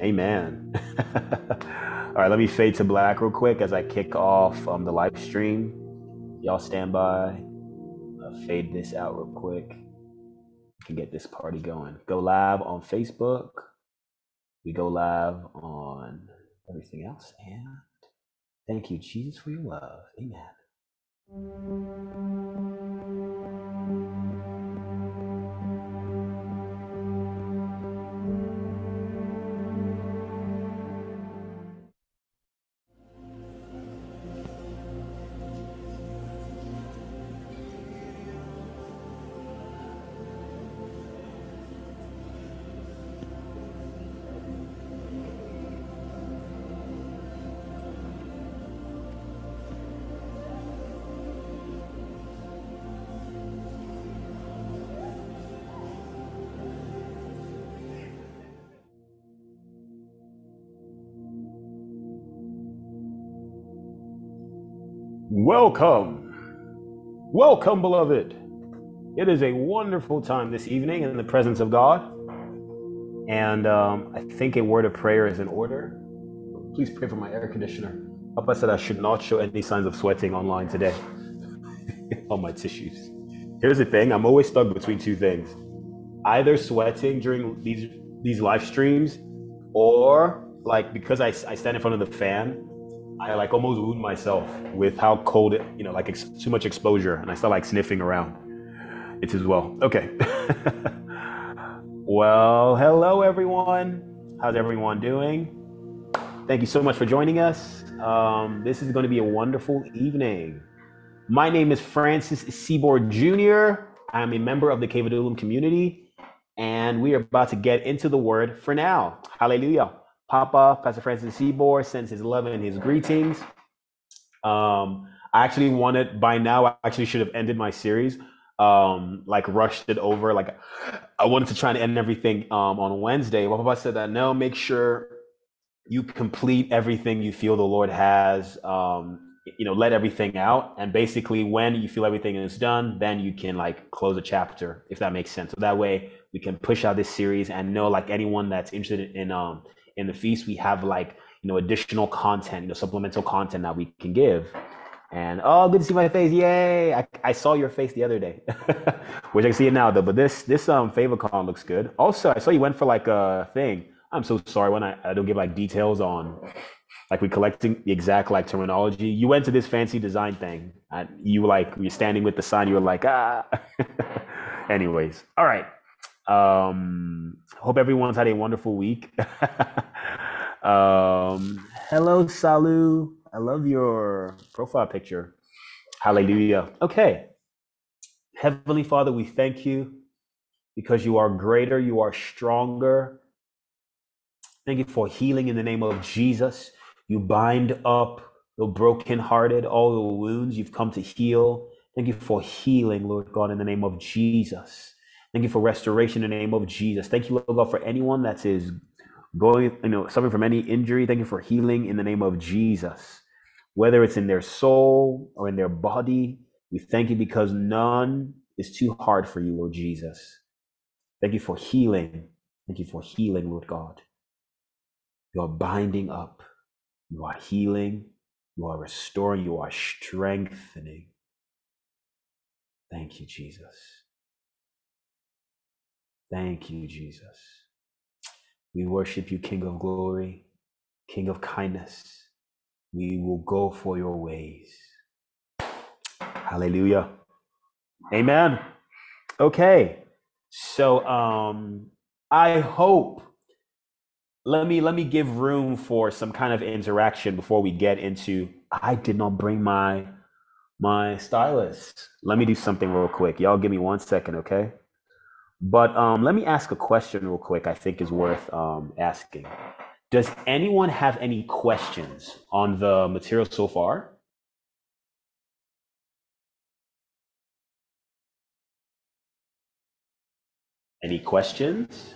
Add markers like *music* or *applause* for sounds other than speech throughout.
Amen. *laughs* All right, let me fade to black real quick as I kick off um, the live stream. Y'all stand by. Uh, fade this out real quick. Can get this party going. Go live on Facebook. We go live on everything else. And thank you, Jesus, for your love. Amen. Welcome. Welcome, beloved. It is a wonderful time this evening in the presence of God. And um, I think a word of prayer is in order. Please pray for my air conditioner. Papa said I should not show any signs of sweating online today *laughs* on my tissues. Here's the thing I'm always stuck between two things either sweating during these, these live streams or like because I, I stand in front of the fan I like almost wound myself with how cold it, you know, like ex- too much exposure, and I start like sniffing around. It's as well. Okay. *laughs* well, hello everyone. How's everyone doing? Thank you so much for joining us. Um, this is going to be a wonderful evening. My name is Francis Seaboard Jr. I'm a member of the Cavadulum community, and we are about to get into the word for now. Hallelujah. Papa, Pastor Francis Seaboard sends his love and his greetings. Um, I actually wanted by now. I actually should have ended my series. Um, like rushed it over. Like I wanted to try and end everything um, on Wednesday. Well, Papa said that no, make sure you complete everything you feel the Lord has. Um, you know, let everything out, and basically, when you feel everything is done, then you can like close a chapter, if that makes sense. So that way, we can push out this series and know like anyone that's interested in um in the feast we have like you know additional content you know supplemental content that we can give. And oh good to see my face. Yay. I, I saw your face the other day *laughs* which i can see it now though. But this this um favicon looks good. Also i saw you went for like a thing. I'm so sorry when i, I don't give like details on like we collecting the exact like terminology. You went to this fancy design thing and you like you're standing with the sign. You were like ah. *laughs* Anyways. All right um, hope everyone's had a wonderful week. *laughs* um, hello, Salu. I love your profile picture. Hallelujah. Okay. Heavenly Father, we thank you because you are greater, you are stronger. Thank you for healing in the name of Jesus. You bind up the brokenhearted, all the wounds you've come to heal. Thank you for healing, Lord God, in the name of Jesus. Thank you for restoration in the name of Jesus. Thank you, Lord God, for anyone that is going, you know, suffering from any injury. Thank you for healing in the name of Jesus. Whether it's in their soul or in their body, we thank you because none is too hard for you, Lord Jesus. Thank you for healing. Thank you for healing, Lord God. You are binding up. You are healing. You are restoring. You are strengthening. Thank you, Jesus. Thank you, Jesus. We worship you, King of glory, King of kindness. We will go for your ways. Hallelujah. Amen. Okay. So um I hope let me let me give room for some kind of interaction before we get into I did not bring my my stylus. Let me do something real quick. Y'all give me one second, okay? But um, let me ask a question real quick. I think is worth um, asking. Does anyone have any questions on the material so far? Any questions?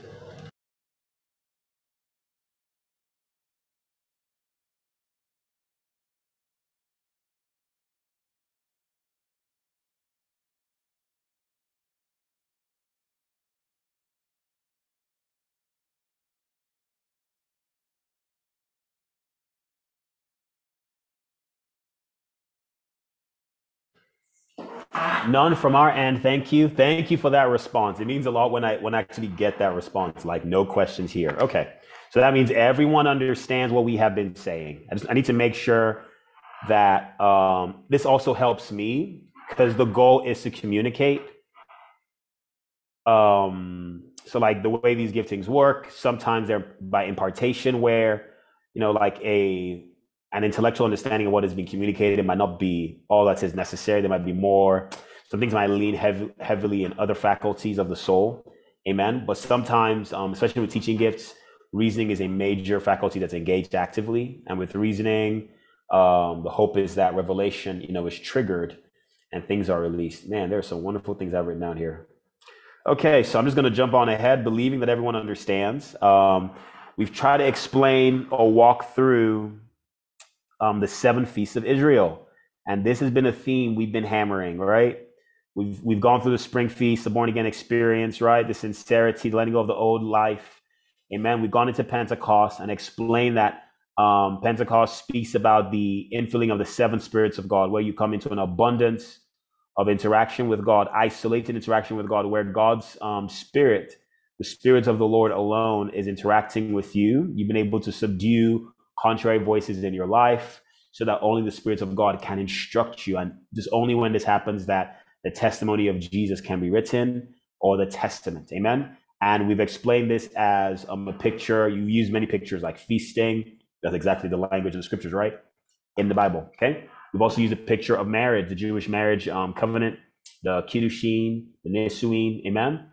None from our end. Thank you. Thank you for that response. It means a lot when I when I actually get that response. Like no questions here. Okay. So that means everyone understands what we have been saying. I just I need to make sure that um, this also helps me because the goal is to communicate. Um, so like the way these giftings work, sometimes they're by impartation, where you know like a an intellectual understanding of what is being communicated might not be all that is necessary. There might be more. Some things might lean heavily in other faculties of the soul. Amen. But sometimes, um, especially with teaching gifts, reasoning is a major faculty that's engaged actively. And with reasoning, um, the hope is that revelation, you know, is triggered and things are released. Man, there's some wonderful things I've written down here. Okay, so I'm just going to jump on ahead, believing that everyone understands. Um, we've tried to explain or walk through um, the seven feasts of Israel, and this has been a theme we've been hammering. Right? We've we've gone through the spring feast, the born again experience, right? The sincerity, letting go of the old life. Amen. We've gone into Pentecost and explained that um, Pentecost speaks about the infilling of the seven spirits of God, where you come into an abundance of interaction with God, isolated interaction with God, where God's um, spirit, the spirit of the Lord alone, is interacting with you. You've been able to subdue contrary voices in your life so that only the spirits of God can instruct you. And just only when this happens that the testimony of Jesus can be written or the testament. Amen. And we've explained this as um, a picture. You use many pictures like feasting. That's exactly the language of the scriptures, right? In the Bible. Okay. We've also used a picture of marriage, the Jewish marriage um, covenant, the kiddushin, the nisuin. Amen.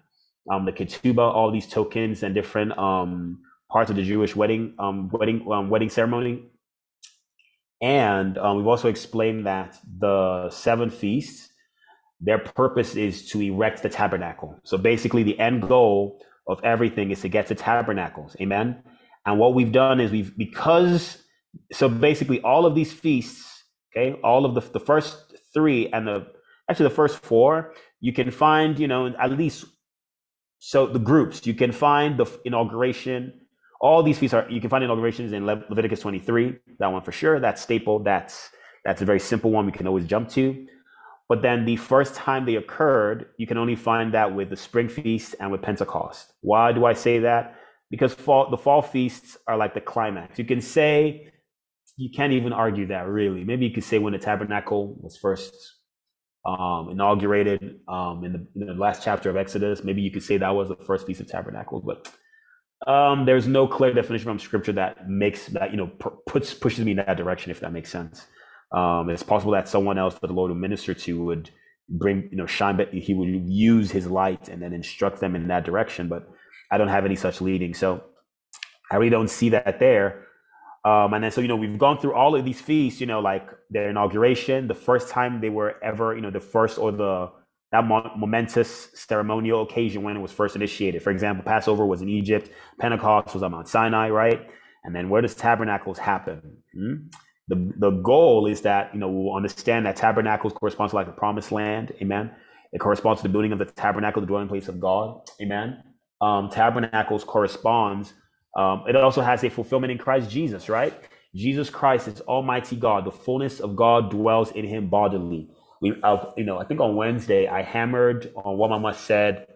Um, the ketubah, all these tokens and different um, parts of the Jewish wedding um, wedding um, wedding ceremony. And we've also explained that the seven feasts, their purpose is to erect the tabernacle. So basically, the end goal of everything is to get to tabernacles. Amen. And what we've done is we've because so basically all of these feasts, okay, all of the the first three and the actually the first four, you can find you know at least so the groups you can find the inauguration all these feasts are you can find inaugurations in Le- Leviticus 23. That one for sure. That's staple. That's that's a very simple one we can always jump to. But then the first time they occurred, you can only find that with the spring feast and with Pentecost. Why do I say that? Because fall, the fall feasts are like the climax. You can say, you can't even argue that really. Maybe you could say when the tabernacle was first um, inaugurated um, in, the, in the last chapter of Exodus, maybe you could say that was the first feast of tabernacles. But um, there's no clear definition from scripture that makes that you know puts pushes me in that direction. If that makes sense, um, it's possible that someone else that the Lord would minister to would bring you know shine, but he would use his light and then instruct them in that direction. But I don't have any such leading, so I really don't see that there. Um, and then so you know we've gone through all of these feasts, you know, like their inauguration, the first time they were ever, you know, the first or the that momentous ceremonial occasion when it was first initiated. For example, Passover was in Egypt, Pentecost was on Mount Sinai, right? And then where does tabernacles happen? Hmm? The, the goal is that, you know, we'll understand that tabernacles corresponds to like the promised land. Amen. It corresponds to the building of the tabernacle, the dwelling place of God. Amen. Um, tabernacles corresponds. Um, it also has a fulfillment in Christ Jesus, right? Jesus Christ is Almighty God. The fullness of God dwells in him bodily we, uh, you know, I think on Wednesday I hammered on what Mama said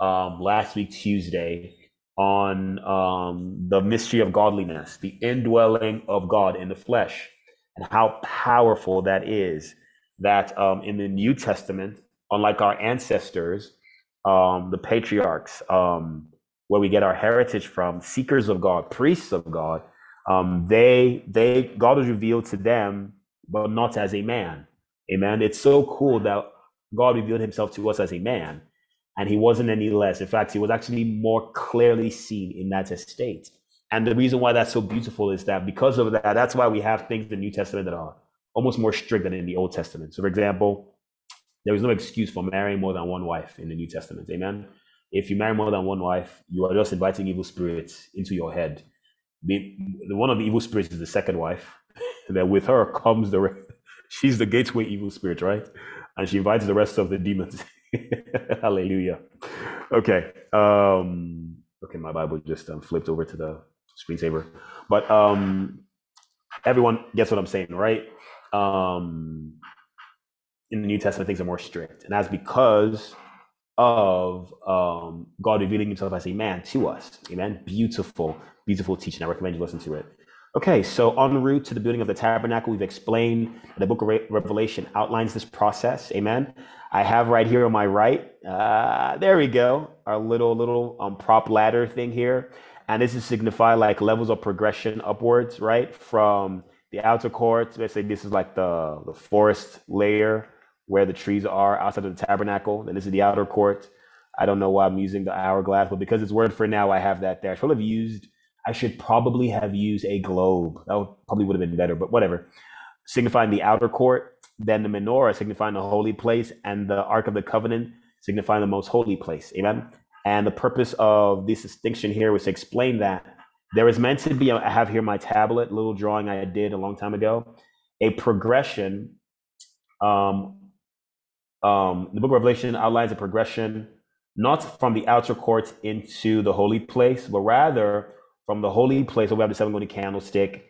um, last week Tuesday on um, the mystery of godliness, the indwelling of God in the flesh, and how powerful that is. That um, in the New Testament, unlike our ancestors, um, the patriarchs, um, where we get our heritage from, seekers of God, priests of God, um, they they God was revealed to them, but not as a man Amen. It's so cool that God revealed himself to us as a man, and he wasn't any less. In fact, he was actually more clearly seen in that estate. And the reason why that's so beautiful is that because of that, that's why we have things in the New Testament that are almost more strict than in the Old Testament. So, for example, there is no excuse for marrying more than one wife in the New Testament. Amen. If you marry more than one wife, you are just inviting evil spirits into your head. The, one of the evil spirits is the second wife. *laughs* Then with her comes the *laughs* she's the gateway evil spirit, right? And she invites the rest of the demons. *laughs* Hallelujah. Okay. Um, okay, my Bible just um, flipped over to the screensaver. But um, everyone gets what I'm saying, right? Um, in the New Testament things are more strict, and that's because of um, God revealing Himself as a man to us. Amen. Beautiful, beautiful teaching. I recommend you listen to it. Okay, so en route to the building of the tabernacle, we've explained the book of Revelation outlines this process. Amen. I have right here on my right, uh, there we go, our little little um, prop ladder thing here, and this is signify like levels of progression upwards, right, from the outer court. Let's say this is like the the forest layer where the trees are outside of the tabernacle. Then this is the outer court. I don't know why I'm using the hourglass, but because it's word for now, I have that there. I should have used. I should probably have used a globe. That would, probably would have been better, but whatever. Signifying the outer court, then the menorah signifying the holy place, and the Ark of the Covenant signifying the most holy place. Amen. And the purpose of this distinction here was to explain that there is meant to be. I have here my tablet, little drawing I did a long time ago, a progression um, um, the book of Revelation outlines a progression not from the outer court into the holy place, but rather from the holy place where we have the seven golden candlestick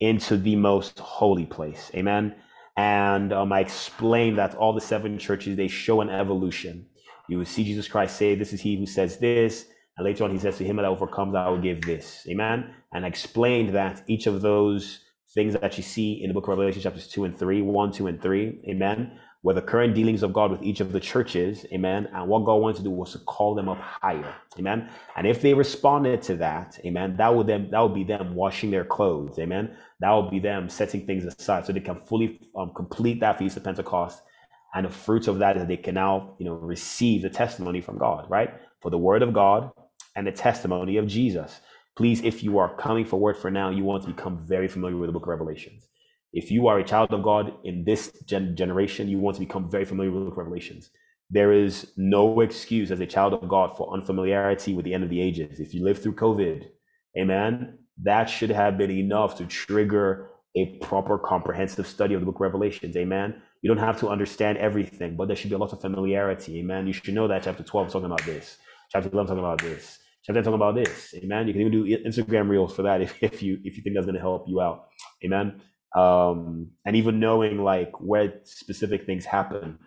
into the most holy place. Amen. And um, I explained that all the seven churches they show an evolution. You will see Jesus Christ say, "This is He who says this," and later on He says, "To him that overcomes, I will give this." Amen. And I explained that each of those things that you see in the book of Revelation, chapters two and three, one, two, and three, amen, were the current dealings of God with each of the churches, amen. And what God wanted to do was to call them up higher, amen. And if they responded to that, amen, that would them that would be them washing their clothes, amen. That would be them setting things aside so they can fully um, complete that feast of Pentecost. And the fruits of that is that they can now, you know, receive the testimony from God, right? For the word of God and the testimony of Jesus. Please, if you are coming for word for now, you want to become very familiar with the book of Revelations if you are a child of God in this gen- generation, you want to become very familiar with the book of Revelations. There is no excuse as a child of God for unfamiliarity with the end of the ages. If you live through COVID, amen, that should have been enough to trigger a proper comprehensive study of the book of Revelations. Amen. You don't have to understand everything, but there should be a lot of familiarity. Amen. You should know that chapter 12 is talking about this. Chapter 11 talking about this. Chapter 10 talking about this. Amen. You can even do Instagram reels for that *laughs* if, if you if you think that's going to help you out. Amen um, and even knowing like where specific things happen.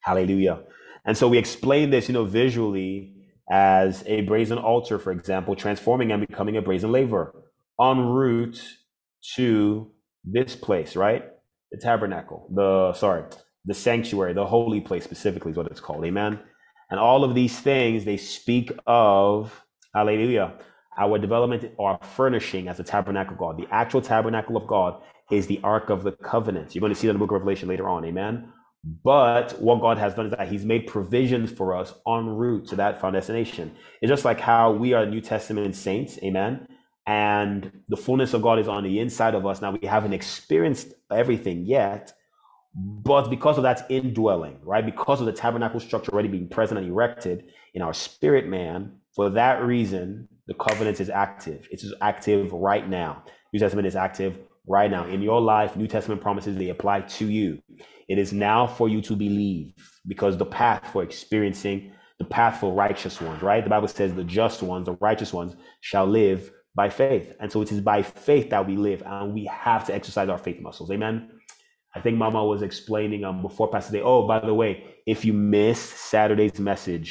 Hallelujah. And so we explain this, you know, visually as a brazen altar, for example, transforming and becoming a brazen laver en route to this place, right? The tabernacle, the sorry, the sanctuary, the holy place specifically is what it's called. Amen. And all of these things they speak of, hallelujah, our development or furnishing as a tabernacle of God. The actual tabernacle of God is the Ark of the Covenant. You're going to see that in the book of Revelation later on. Amen. But what God has done is that He's made provisions for us en route to that final destination. It's just like how we are New Testament saints. Amen. And the fullness of God is on the inside of us. Now we haven't experienced everything yet, but because of that indwelling, right? Because of the tabernacle structure already being present and erected in our spirit man, for that reason, the covenant is active. It's active right now. New Testament is active right now in your life new testament promises they apply to you it is now for you to believe because the path for experiencing the path for righteous ones right the bible says the just ones the righteous ones shall live by faith. And so it is by faith that we live and we have to exercise our faith muscles. Amen? I think mama was explaining um before pastor day oh by the way if you miss saturday's message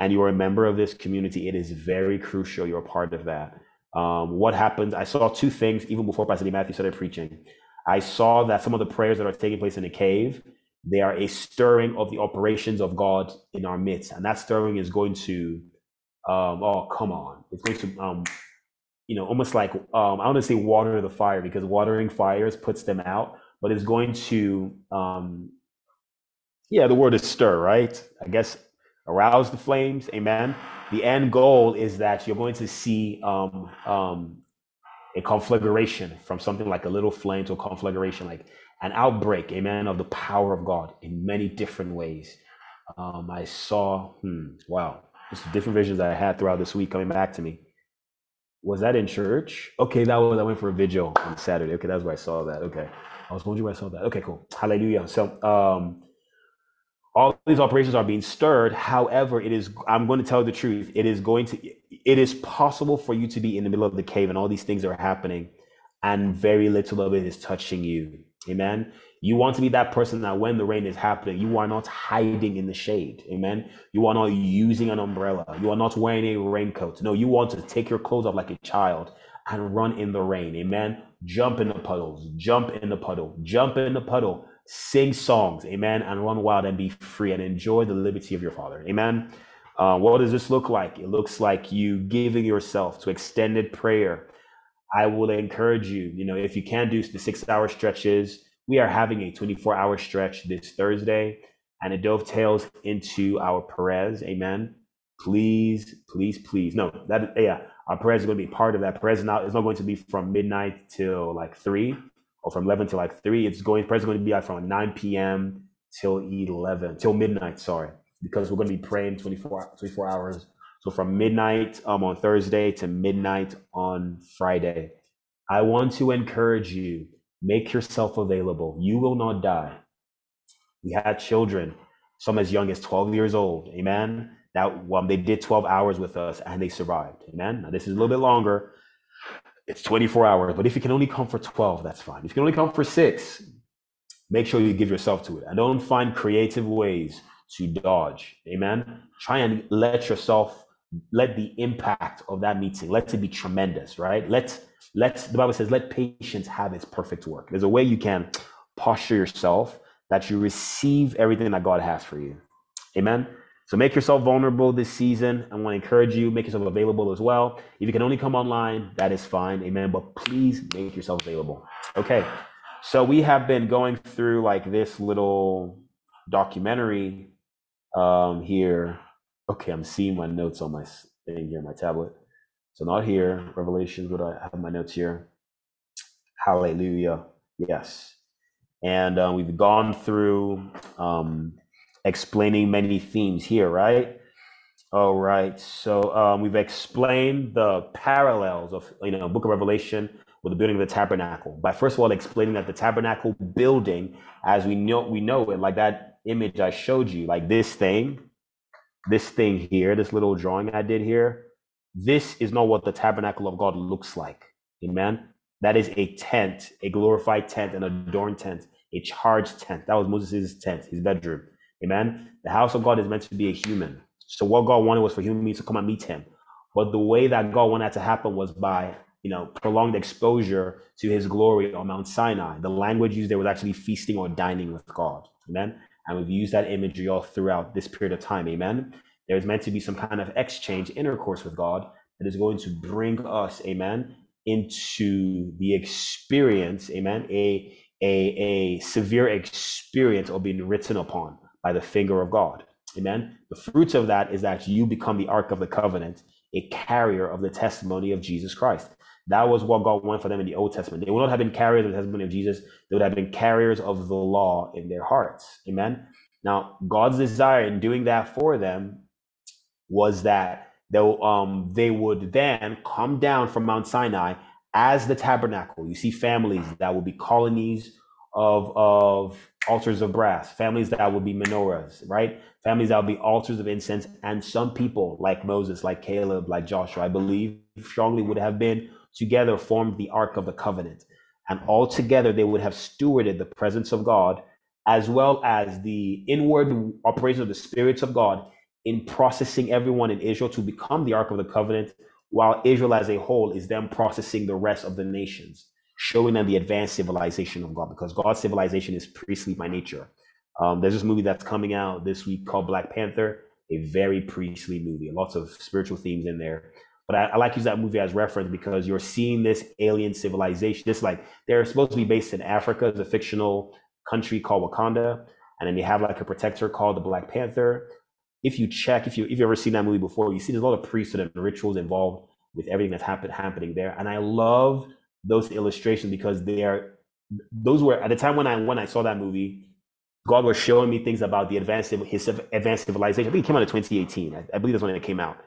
and you're a member of this community it is very crucial you're a part of that. Um, what happened? I saw two things even before Pastor Matthew started preaching. I saw that some of the prayers that are taking place in the cave, they are a stirring of the operations of God in our midst, and that stirring is going to, um, oh come on, it's going to, um, you know, almost like um, I want to say water the fire because watering fires puts them out, but it's going to, um, yeah, the word is stir, right? I guess arouse the flames, amen the end goal is that you're going to see um, um, a conflagration from something like a little flame to a conflagration, like an outbreak, amen, of the power of God in many different ways. Um, I saw, hmm, wow, just different visions that I had throughout this week coming back to me. Was that in church? Okay, that was I went for a vigil on Saturday. Okay, that's where I saw that. Okay, I was wondering where I saw that. Okay, cool. Hallelujah. So, um, all these operations are being stirred however it is i'm going to tell the truth it is going to it is possible for you to be in the middle of the cave and all these things are happening and very little of it is touching you Amen. You want to be that person that when the rain is happening, you are not hiding in the shade. Amen. You are not using an umbrella. You are not wearing a raincoat. No, you want to take your clothes off like a child and run in the rain. Amen. Jump in the puddles, jump in the puddle, jump in the puddle, sing songs. Amen. And run wild and be free and enjoy the liberty of your Father. Amen. Uh, what does this look like? It looks like you giving yourself to extended prayer. I will encourage you, you know, if you can do the six hour stretches, we are having a 24 hour stretch this Thursday, and it dovetails into our Perez. Amen. Please, please, please. No, that, yeah, our Perez is going to be part of that. Perez is not, it's not going to be from midnight till like three or from 11 to like three. It's going, Perez is going to be like from 9 p.m. till 11, till midnight, sorry, because we're going to be praying 24, 24 hours. So from midnight um, on Thursday to midnight on Friday. I want to encourage you Make yourself available. You will not die. We had children, some as young as 12 years old. Amen. That um, they did 12 hours with us and they survived. Amen. Now, this is a little bit longer. It's 24 hours, but if you can only come for 12, that's fine. If you can only come for six, make sure you give yourself to it. And don't find creative ways to dodge. Amen. Try and let yourself, let the impact of that meeting, let it be tremendous, right? Let let the Bible says, let patience have its perfect work. There's a way you can posture yourself that you receive everything that God has for you. Amen. So make yourself vulnerable this season. I want to encourage you, make yourself available as well. If you can only come online, that is fine. Amen. But please make yourself available. Okay. So we have been going through like this little documentary um here. Okay, I'm seeing my notes on my thing here, my tablet. So not here, Revelations, but I have my notes here. Hallelujah. Yes. And uh, we've gone through um, explaining many themes here, right? All right. So um, we've explained the parallels of, you know, Book of Revelation with the building of the tabernacle by first of all explaining that the tabernacle building, as we know, we know it, like that image I showed you, like this thing, this thing here, this little drawing I did here, this is not what the tabernacle of God looks like. Amen. That is a tent, a glorified tent, an adorned tent, a charged tent. That was Moses' tent, his bedroom. Amen. The house of God is meant to be a human. So what God wanted was for human beings to come and meet him. But the way that God wanted that to happen was by, you know, prolonged exposure to his glory on Mount Sinai. The language used there was actually feasting or dining with God. Amen. And we've used that imagery all throughout this period of time. Amen. There's meant to be some kind of exchange, intercourse with God that is going to bring us, amen, into the experience, amen, a, a, a severe experience of being written upon by the finger of God. Amen. The fruits of that is that you become the ark of the covenant, a carrier of the testimony of Jesus Christ. That was what God wanted for them in the Old Testament. They would not have been carriers of the testimony of Jesus, they would have been carriers of the law in their hearts. Amen. Now, God's desire in doing that for them was that they, um, they would then come down from Mount Sinai as the tabernacle. You see families that would be colonies of, of altars of brass, families that would be menorahs, right? Families that would be altars of incense. And some people like Moses, like Caleb, like Joshua, I believe strongly would have been together formed the Ark of the Covenant. And all together they would have stewarded the presence of God as well as the inward operation of the spirits of God in processing everyone in Israel to become the Ark of the Covenant, while Israel as a whole is then processing the rest of the nations, showing them the advanced civilization of God, because God's civilization is priestly by nature. Um, there's this movie that's coming out this week called Black Panther, a very priestly movie, lots of spiritual themes in there. But I, I like to use that movie as reference because you're seeing this alien civilization. This like they're supposed to be based in Africa, a fictional country called Wakanda, and then they have like a protector called the Black Panther if you check, if you if you ever seen that movie before, you see there's a lot of priesthood and rituals involved with everything that's happen, happening there. And I love those illustrations because they are those were at the time when I when I saw that movie, God was showing me things about the advanced his advanced civilization. I think it came out in 2018. I, I believe that's when it came out.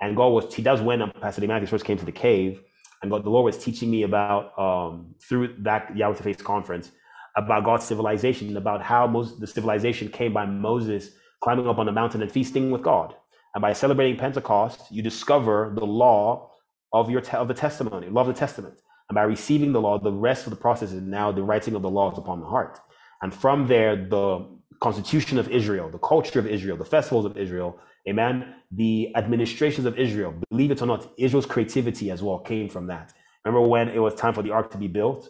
And God was he does when Pastor Matthews first came to the cave, and God the Lord was teaching me about um through that Yahweh to Face conference about God's civilization, about how most the civilization came by Moses climbing up on the mountain and feasting with God. And by celebrating Pentecost, you discover the law of your te- of the testimony, law of the testament. And by receiving the law, the rest of the process is now the writing of the laws upon the heart. And from there, the constitution of Israel, the culture of Israel, the festivals of Israel, amen, the administrations of Israel, believe it or not, Israel's creativity as well came from that. Remember when it was time for the ark to be built?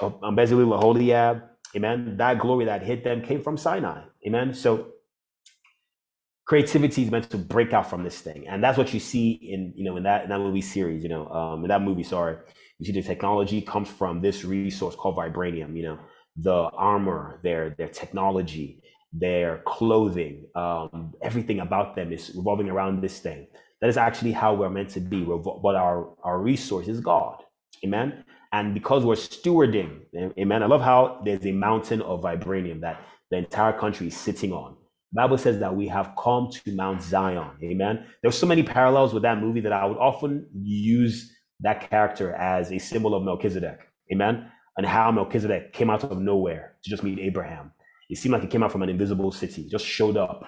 Um, Bezalel Aholiab, amen, that glory that hit them came from Sinai, amen. So creativity is meant to break out from this thing, and that's what you see in you know in that in that movie series, you know, um, in that movie. Sorry, you see the technology comes from this resource called vibranium. You know, the armor, their their technology, their clothing, um, everything about them is revolving around this thing. That is actually how we're meant to be. But our our resource is God. Amen. And because we're stewarding, amen. I love how there's a mountain of vibranium that the entire country is sitting on. Bible says that we have come to Mount Zion. Amen. There's so many parallels with that movie that I would often use that character as a symbol of Melchizedek. Amen. And how Melchizedek came out of nowhere to just meet Abraham. It seemed like he came out from an invisible city, just showed up.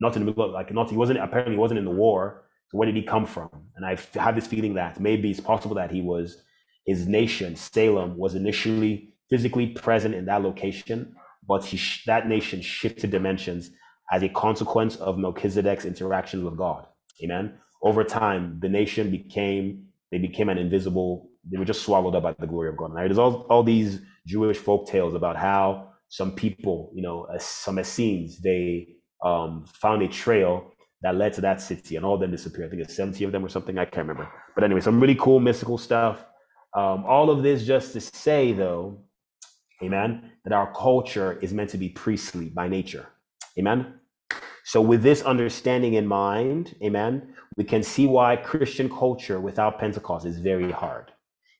Not in the middle of, like, not, he wasn't, apparently, he wasn't in the war. So where did he come from? And I have this feeling that maybe it's possible that he was, his nation, Salem, was initially physically present in that location, but he, that nation shifted dimensions as a consequence of Melchizedek's interaction with God. Amen. Over time, the nation became they became an invisible. They were just swallowed up by the glory of God. Right? There's all, all these Jewish folk tales about how some people, you know, some Essenes, they um, found a trail that led to that city, and all of them disappeared. I think it's 70 of them or something. I can't remember. But anyway, some really cool mystical stuff. Um, all of this just to say, though, amen, that our culture is meant to be priestly by nature. Amen. So, with this understanding in mind, amen, we can see why Christian culture without Pentecost is very hard.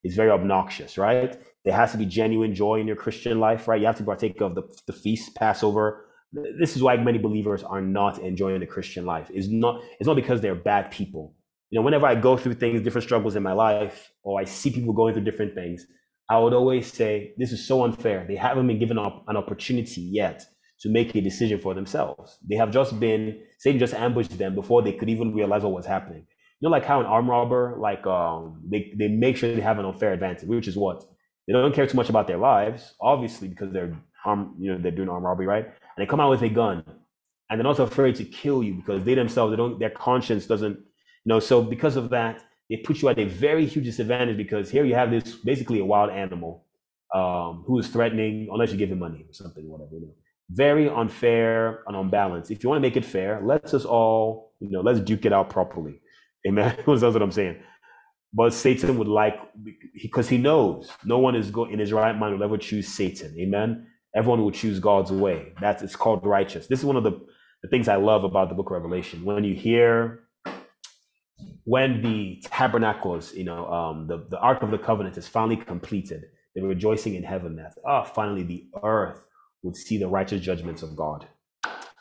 It's very obnoxious, right? There has to be genuine joy in your Christian life, right? You have to partake of the, the feast, Passover. This is why many believers are not enjoying the Christian life. It's not, it's not because they're bad people. You know, whenever I go through things, different struggles in my life, or I see people going through different things, I would always say, This is so unfair. They haven't been given an opportunity yet to make a decision for themselves. They have just been, Satan just ambushed them before they could even realize what was happening. You know, like how an arm robber, like um, they, they make sure they have an unfair advantage, which is what? They don't care too much about their lives, obviously, because they're arm, you know, they're doing armed robbery, right? And they come out with a gun. And they're also afraid to kill you because they themselves, they don't, their conscience doesn't, you know, so because of that, they put you at a very huge disadvantage because here you have this basically a wild animal um, who is threatening unless you give him money or something, whatever, you know very unfair and unbalanced. If you want to make it fair, let's us all, you know, let's duke it out properly. Amen. *laughs* That's what I'm saying. But Satan would like because he knows no one is going in his right mind will ever choose Satan. Amen. Everyone will choose God's way. That's it's called righteous. This is one of the, the things I love about the book of Revelation. When you hear when the tabernacles, you know, um, the, the Ark of the Covenant is finally completed, they're rejoicing in heaven that, oh, finally the earth would see the righteous judgments of God.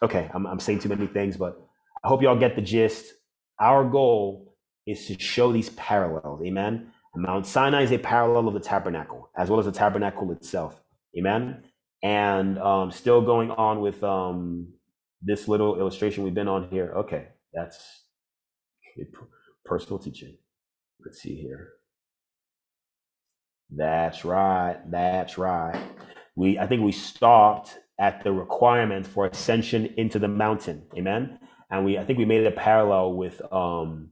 Okay, I'm, I'm saying too many things, but I hope y'all get the gist. Our goal is to show these parallels. Amen. Mount Sinai is a parallel of the tabernacle, as well as the tabernacle itself. Amen. And um, still going on with um, this little illustration we've been on here. Okay, that's personal teaching. Let's see here. That's right. That's right we I think we stopped at the requirement for ascension into the mountain. Amen. And we I think we made a parallel with um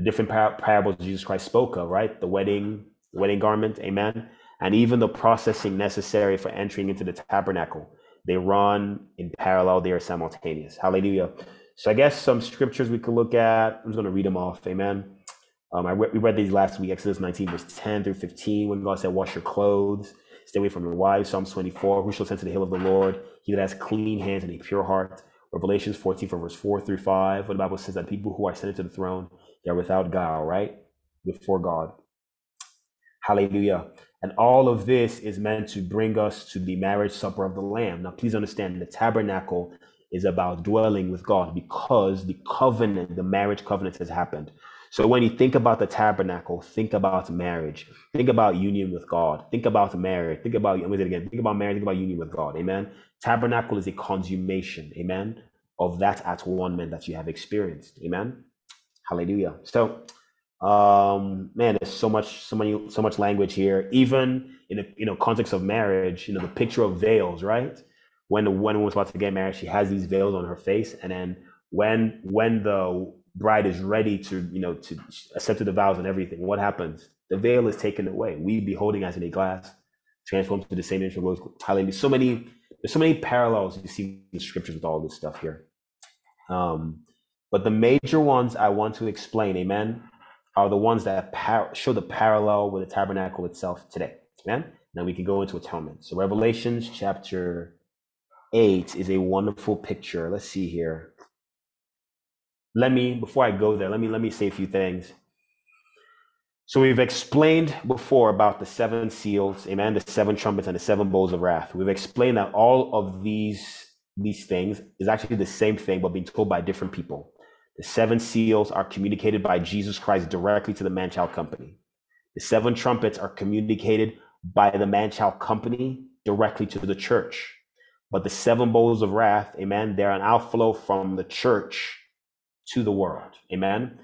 the different par- parables Jesus Christ spoke of, right? The wedding, wedding garment, amen. And even the processing necessary for entering into the tabernacle. They run in parallel, they are simultaneous. Hallelujah. So I guess some scriptures we could look at. I'm just going to read them off. Amen. Um, I re- we read these last week, Exodus 19, verse 10 through 15, when God said, Wash your clothes Stay away from your wives. Psalms 24. Who shall ascend to the hill of the Lord? He that has clean hands and a pure heart. Revelations 14 from verse 4 through 5. Where the Bible says that people who are ascended to the throne, they are without guile, right? Before God. Hallelujah. And all of this is meant to bring us to the marriage supper of the Lamb. Now, please understand the tabernacle is about dwelling with God because the covenant, the marriage covenant has happened. So when you think about the tabernacle, think about marriage. Think about union with God. Think about marriage. Think about, I'm going to again. Think about marriage. Think about union with God. Amen. Tabernacle is a consummation. Amen. Of that at one man that you have experienced. Amen. Hallelujah. So Um, man, there's so much, so many, so much language here. Even in the you know context of marriage, you know, the picture of veils, right? When the when woman's about to get married, she has these veils on her face, and then when when the bride is ready to you know to accept the vows and everything, what happens? The veil is taken away. We beholding as in a glass, transformed to the same image of. Hallelujah. So many, there's so many parallels you see in the scriptures with all this stuff here. Um, but the major ones I want to explain, amen, are the ones that par- show the parallel with the tabernacle itself today. Amen. Now we can go into atonement. So Revelations chapter 8 is a wonderful picture. Let's see here. Let me, before I go there, let me let me say a few things. So we've explained before about the seven seals, amen, the seven trumpets and the seven bowls of wrath. We've explained that all of these these things is actually the same thing, but being told by different people. The seven seals are communicated by Jesus Christ directly to the man child company. The seven trumpets are communicated by the man child company directly to the church. But the seven bowls of wrath, amen, they're an outflow from the church to the world. Amen.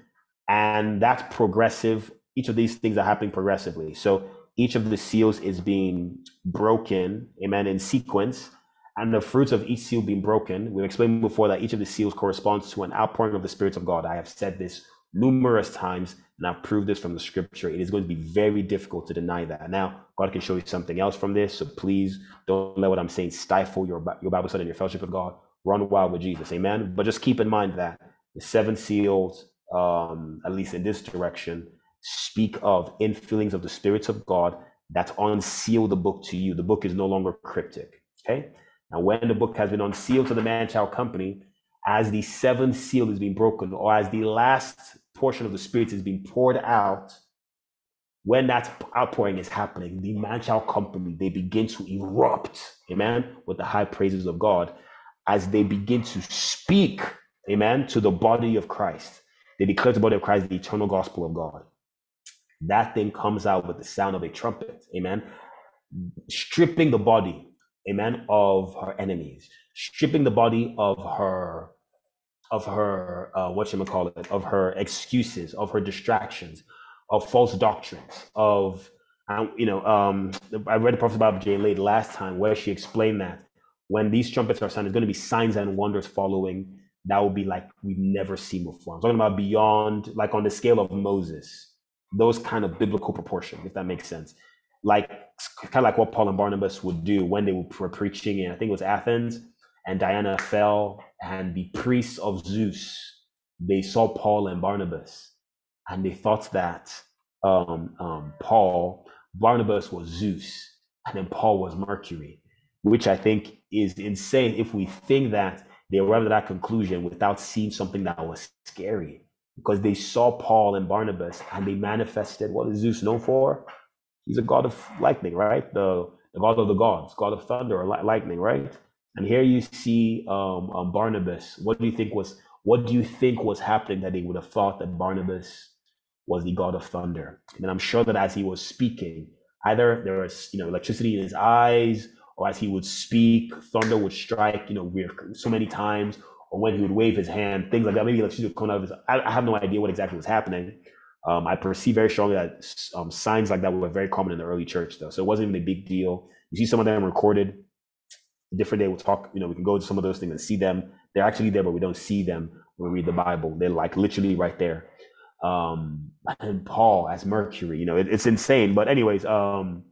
And that's progressive each of these things are happening progressively. So each of the seals is being broken, amen, in sequence. And the fruits of each seal being broken, we've explained before that each of the seals corresponds to an outpouring of the spirits of God. I have said this numerous times, and I've proved this from the scripture. It is going to be very difficult to deny that. Now, God can show you something else from this, so please don't let what I'm saying stifle your, your Bible study and your fellowship with God. Run wild with Jesus, amen. But just keep in mind that the seven seals, um, at least in this direction, speak of infillings of the spirits of God that unseal the book to you. The book is no longer cryptic. Okay. Now, when the book has been unsealed to the man child company, as the seventh seal is being broken, or as the last portion of the spirits is being poured out, when that outpouring is happening, the man child company they begin to erupt, amen, with the high praises of God, as they begin to speak, amen, to the body of Christ. They declare to the body of Christ the eternal gospel of God that thing comes out with the sound of a trumpet. Amen. Stripping the body, amen, of her enemies, stripping the body of her, of her, uh, what you call it, of her excuses, of her distractions, of false doctrines, of, um, you know, um, I read the Prophet Bible J. Lade last time where she explained that when these trumpets are sounded, there's going to be signs and wonders following that would be like we've never seen before. I'm talking about beyond, like on the scale of Moses those kind of biblical proportion, if that makes sense. Like kind of like what Paul and Barnabas would do when they were preaching in, I think it was Athens, and Diana fell, and the priests of Zeus, they saw Paul and Barnabas, and they thought that um, um, Paul, Barnabas was Zeus, and then Paul was Mercury, which I think is insane if we think that they arrived at that conclusion without seeing something that was scary because they saw Paul and Barnabas and they manifested what is Zeus known for? He's a god of lightning, right? The, the god of the gods, god of thunder or lightning, right? And here you see um, um, Barnabas. What do you think was what do you think was happening that they would have thought that Barnabas was the god of thunder? And I'm sure that as he was speaking, either there was you know electricity in his eyes, or as he would speak, thunder would strike, you know, so many times, or when he would wave his hand, things like that. Maybe electricity would come out of his. I, I have no idea what exactly was happening. Um, I perceive very strongly that um, signs like that were very common in the early church, though. So it wasn't even a big deal. You see some of them recorded. A different day, we'll talk. You know, we can go to some of those things and see them. They're actually there, but we don't see them when we read the Bible. They're like literally right there. Um, and Paul as Mercury, you know, it, it's insane. But anyways, um,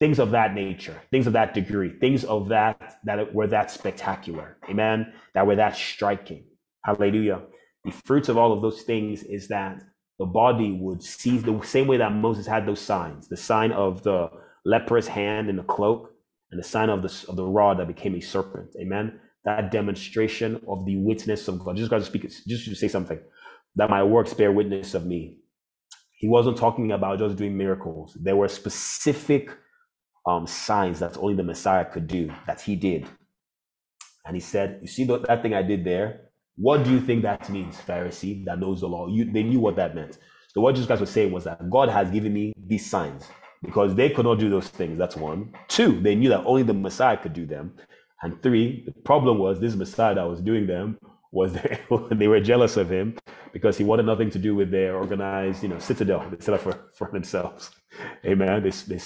things of that nature, things of that degree, things of that that were that spectacular, amen, that were that striking. Hallelujah. The fruits of all of those things is that the body would seize the same way that Moses had those signs, the sign of the leprous hand in the cloak, and the sign of the of the rod that became a serpent. Amen. That demonstration of the witness of God. Just got to speak, just to say something. That my works bear witness of me. He wasn't talking about just doing miracles. There were specific um, signs that only the Messiah could do, that he did. And he said, You see that, thing I did there? What do you think that means, Pharisee that knows the law? You, they knew what that meant. So, what Jesus guys were saying was that God has given me these signs because they could not do those things. That's one. Two, they knew that only the Messiah could do them. And three, the problem was this Messiah that was doing them was they, *laughs* they were jealous of him because he wanted nothing to do with their organized, you know, citadel they set up for, for themselves. Amen. They, they.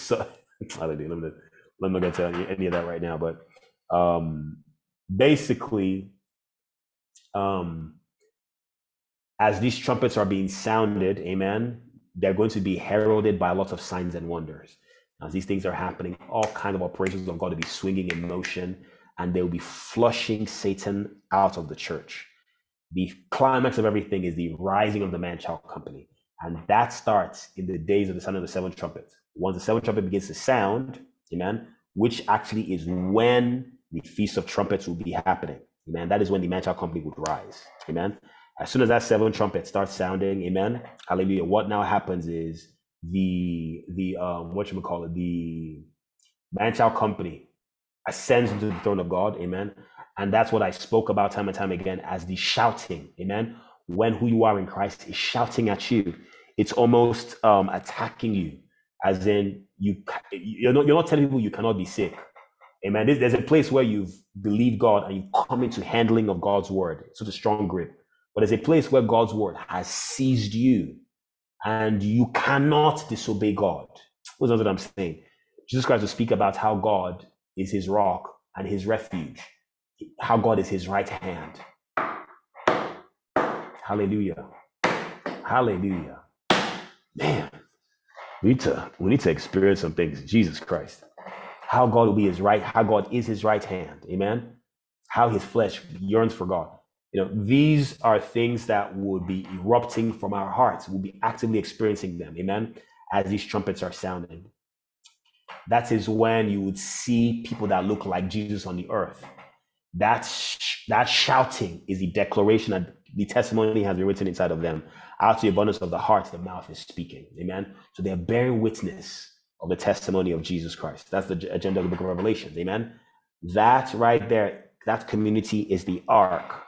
Let me, let me get to any, any of that right now, but um, basically, um, as these trumpets are being sounded, amen, they're going to be heralded by lots of signs and wonders. As these things are happening, all kind of operations of God to be swinging in motion, and they'll be flushing Satan out of the church. The climax of everything is the rising of the man-child company, and that starts in the days of the sound of the seventh trumpet. Once the seventh trumpet begins to sound, amen, which actually is when the feast of trumpets will be happening. Amen. That is when the man-child company would rise. Amen. As soon as that seven trumpet starts sounding, amen. Hallelujah. What now happens is the the um what you would call it, the man-child company ascends into the throne of God, amen. And that's what I spoke about time and time again as the shouting, amen. When who you are in Christ is shouting at you, it's almost um attacking you, as in you you're not you're not telling people you cannot be sick Amen. There's a place where you've believed God and you come into handling of God's word. It's such a strong grip. But there's a place where God's word has seized you and you cannot disobey God. What I'm saying? Jesus Christ will speak about how God is his rock and his refuge, how God is his right hand. Hallelujah. Hallelujah. Man, we need to we need to experience some things. Jesus Christ how God will be his right, how God is his right hand. Amen. How his flesh yearns for God. You know, these are things that would be erupting from our hearts. We'll be actively experiencing them. Amen. As these trumpets are sounding. That is when you would see people that look like Jesus on the earth. That, sh- that shouting is the declaration that the testimony has been written inside of them. Out of the abundance of the heart, the mouth is speaking. Amen. So they're bearing witness of the testimony of Jesus Christ. That's the agenda of the book of Revelations. Amen. That right there, that community is the ark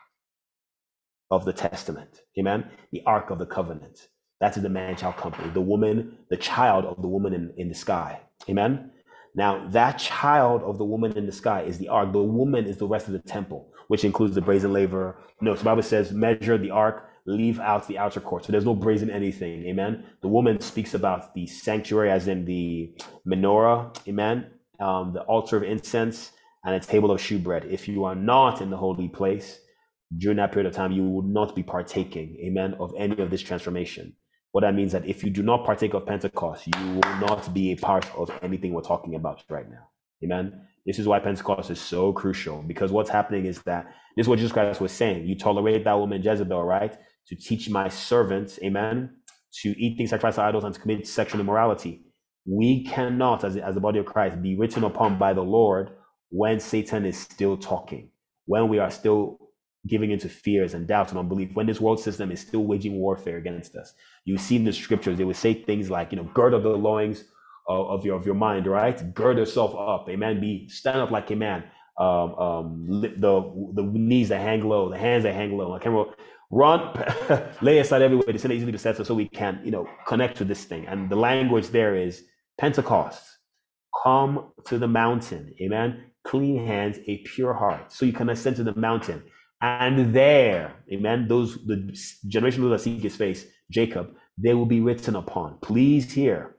of the testament. Amen. The ark of the covenant. That is the man child company, the woman, the child of the woman in, in the sky. Amen. Now, that child of the woman in the sky is the ark. The woman is the rest of the temple, which includes the brazen laver. No, so the Bible says, measure the ark leave out the outer court. So there's no brazen anything. Amen. The woman speaks about the sanctuary as in the menorah. Amen. Um, the altar of incense and a table of shewbread. If you are not in the holy place during that period of time, you will not be partaking, amen, of any of this transformation. What that means that if you do not partake of Pentecost, you will not be a part of anything we're talking about right now. Amen. This is why Pentecost is so crucial because what's happening is that this is what Jesus Christ was saying. You tolerate that woman Jezebel, right? to teach my servants, amen, to eat things sacrificed to idols and to commit sexual immorality. We cannot, as, as the body of Christ, be written upon by the Lord when Satan is still talking, when we are still giving into fears and doubts and unbelief, when this world system is still waging warfare against us. You see in the scriptures, they would say things like, you know, gird up the loins of, your of your mind, right? Gird yourself up, amen. Be stand up like a man. Um, um, the the knees that hang low, the hands that hang low. I can't remember run, *laughs* lay aside everywhere to send easily to set so we can, you know, connect to this thing. And the language there is Pentecost. Come to the mountain, amen. Clean hands, a pure heart, so you can ascend to the mountain. And there, amen, those the generation that seek his face, Jacob, they will be written upon. Please hear,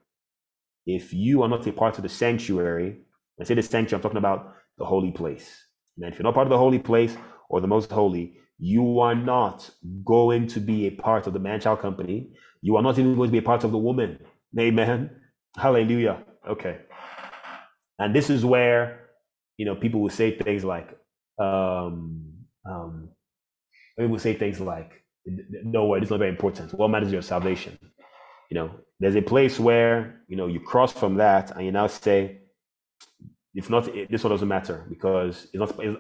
if you are not a part of the sanctuary, I say the sanctuary, I'm talking about the holy place. And if you're not part of the holy place or the most holy, you are not going to be a part of the man child company. You are not even going to be a part of the woman. Amen. *laughs* Hallelujah. Okay. And this is where, you know, people will say things like, um, um, people will say things like, no, it's not very important. What matters is your salvation. You know, there's a place where, you know, you cross from that and you now say, it's not, this one doesn't matter because it's not, it's,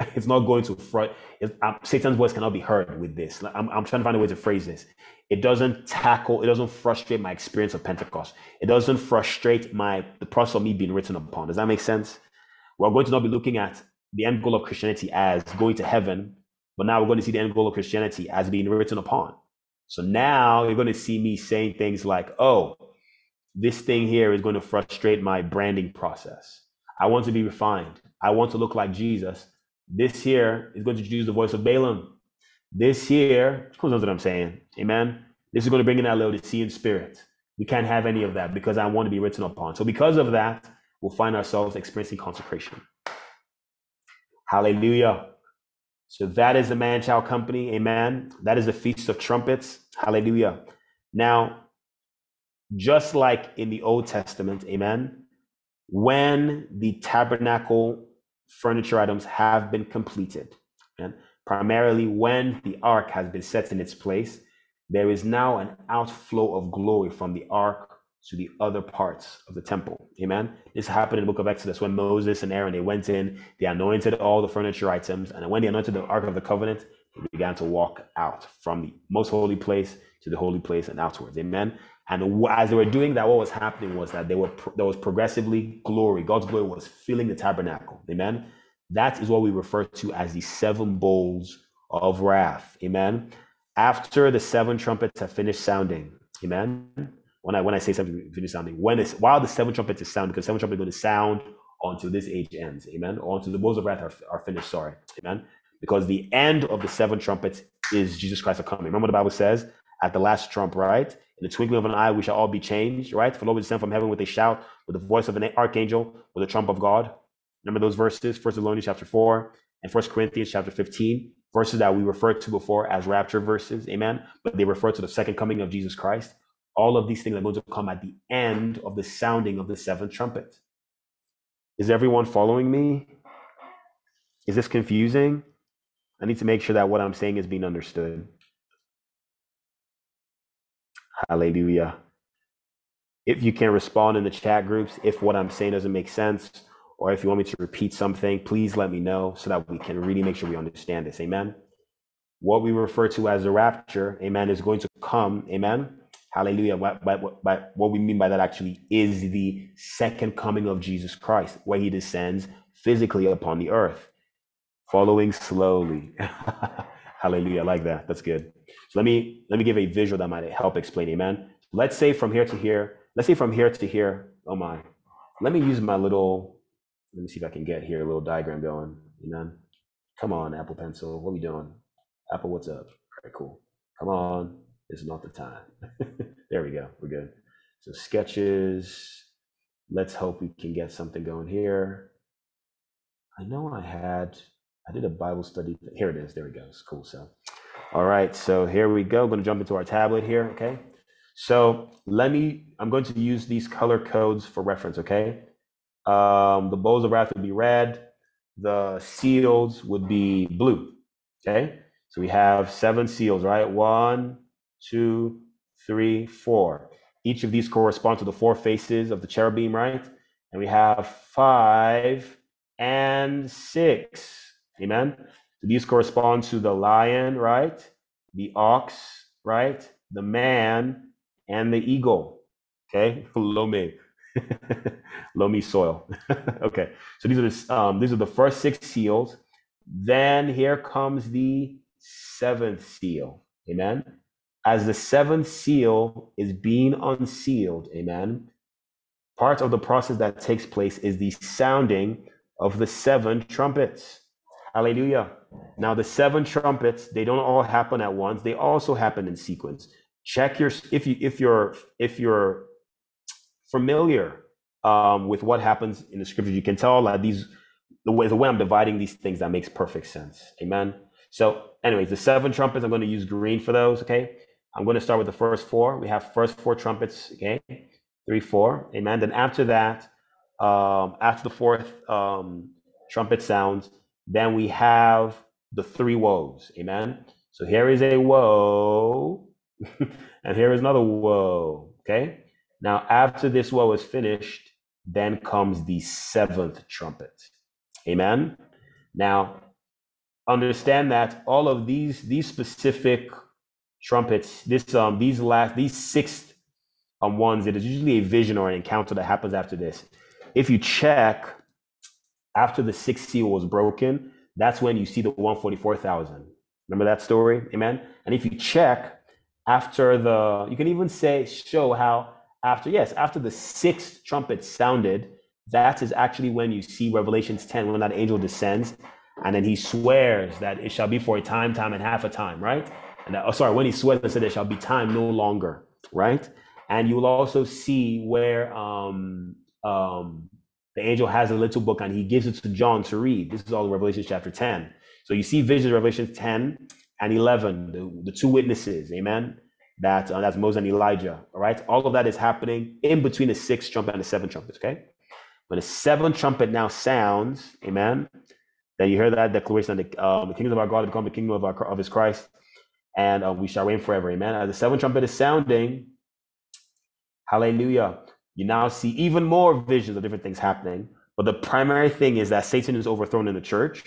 *laughs* it's not going to front. Um, Satan's voice cannot be heard with this. I'm, I'm trying to find a way to phrase this. It doesn't tackle. It doesn't frustrate my experience of Pentecost. It doesn't frustrate my the process of me being written upon. Does that make sense? We're going to not be looking at the end goal of Christianity as going to heaven, but now we're going to see the end goal of Christianity as being written upon. So now you're going to see me saying things like, "Oh, this thing here is going to frustrate my branding process. I want to be refined. I want to look like Jesus." This here is going to use the voice of Balaam. This here, who knows what I'm saying? Amen. This is going to bring in that Laodicean spirit. We can't have any of that because I want to be written upon. So, because of that, we'll find ourselves experiencing consecration. Hallelujah. So, that is the man child company. Amen. That is the Feast of Trumpets. Hallelujah. Now, just like in the Old Testament, amen, when the tabernacle furniture items have been completed, and primarily when the ark has been set in its place, there is now an outflow of glory from the ark to the other parts of the temple. Amen. This happened in the book of Exodus when Moses and Aaron they went in, they anointed all the furniture items, and when they anointed the ark of the covenant, they began to walk out from the most holy place to the holy place and outwards. Amen. And as they were doing that, what was happening was that they were there was progressively glory. God's glory was filling the tabernacle. Amen. That is what we refer to as the seven bowls of wrath. Amen. After the seven trumpets have finished sounding. Amen. When I when I say something finish sounding, when it's while the seven trumpets is sound, because seven trumpets are going to sound until this age ends. Amen. Or until the bowls of wrath are, are finished. Sorry. Amen. Because the end of the seven trumpets is Jesus Christ coming. Remember the Bible says at the last trump, right? In the twinkling of an eye, we shall all be changed, right? For Lord will descend from heaven with a shout, with the voice of an archangel, with the trump of God. Remember those verses, First Thessalonians chapter 4 and First Corinthians chapter 15, verses that we referred to before as rapture verses, amen? But they refer to the second coming of Jesus Christ. All of these things are going to come at the end of the sounding of the seventh trumpet. Is everyone following me? Is this confusing? I need to make sure that what I'm saying is being understood. Hallelujah. If you can respond in the chat groups, if what I'm saying doesn't make sense, or if you want me to repeat something, please let me know so that we can really make sure we understand this. Amen. What we refer to as the rapture, amen, is going to come. Amen. Hallelujah. But, but, but what we mean by that actually is the second coming of Jesus Christ, where he descends physically upon the earth, following slowly. *laughs* Hallelujah. I like that. That's good. So let me let me give a visual that might help explain. Amen. Let's say from here to here. Let's say from here to here. Oh my. Let me use my little. Let me see if I can get here a little diagram going. Amen. Come on, Apple Pencil. What are we doing? Apple, what's up? All right, cool. Come on. Is not the time. *laughs* there we go. We're good. So sketches. Let's hope we can get something going here. I know I had. I did a Bible study. Here it is. There we go. It's cool. So all right, so here we go. I'm going to jump into our tablet here, okay? So let me, I'm going to use these color codes for reference, okay? Um, the bowls of wrath would be red, the seals would be blue, okay? So we have seven seals, right? One, two, three, four. Each of these correspond to the four faces of the cherubim, right? And we have five and six. Amen. So these correspond to the lion, right? The ox, right? The man and the eagle. Okay, *laughs* lomi, lomi *laughs* soil. *laughs* okay, so these are the um, these are the first six seals. Then here comes the seventh seal. Amen. As the seventh seal is being unsealed, amen. Part of the process that takes place is the sounding of the seven trumpets. Hallelujah. Now, the seven trumpets, they don't all happen at once. They also happen in sequence. Check your if you if you're if you're familiar um, with what happens in the scriptures, you can tell that these the way the way I'm dividing these things that makes perfect sense. Amen. So, anyways, the seven trumpets, I'm going to use green for those. Okay. I'm going to start with the first four. We have first four trumpets. Okay. Three, four. Amen. Then after that, um, after the fourth um, trumpet sounds, then we have the three woes. Amen. So here is a woe, *laughs* and here is another woe. Okay. Now, after this woe is finished, then comes the seventh trumpet. Amen. Now, understand that all of these these specific trumpets, this um these last these six um ones, it is usually a vision or an encounter that happens after this. If you check after the sixth seal was broken, that's when you see the 144,000. Remember that story? Amen. And if you check after the, you can even say, show how after, yes, after the sixth trumpet sounded, that is actually when you see Revelations 10, when that angel descends. And then he swears that it shall be for a time, time, and half a time, right? And oh, sorry, when he swears and said there shall be time no longer, right? And you will also see where um, um, the angel has a little book and he gives it to John to read. This is all in Revelation chapter 10. So you see visions, Revelation 10 and 11, the, the two witnesses, amen? That, uh, that's Moses and Elijah, all right? All of that is happening in between the sixth trumpet and the seventh trumpet, okay? When the seventh trumpet now sounds, amen, then you hear that declaration that the, um, the kingdom of our God become the kingdom of, our, of his Christ, and uh, we shall reign forever, amen. As the seventh trumpet is sounding, hallelujah, you now see even more visions of different things happening. But the primary thing is that Satan is overthrown in the church.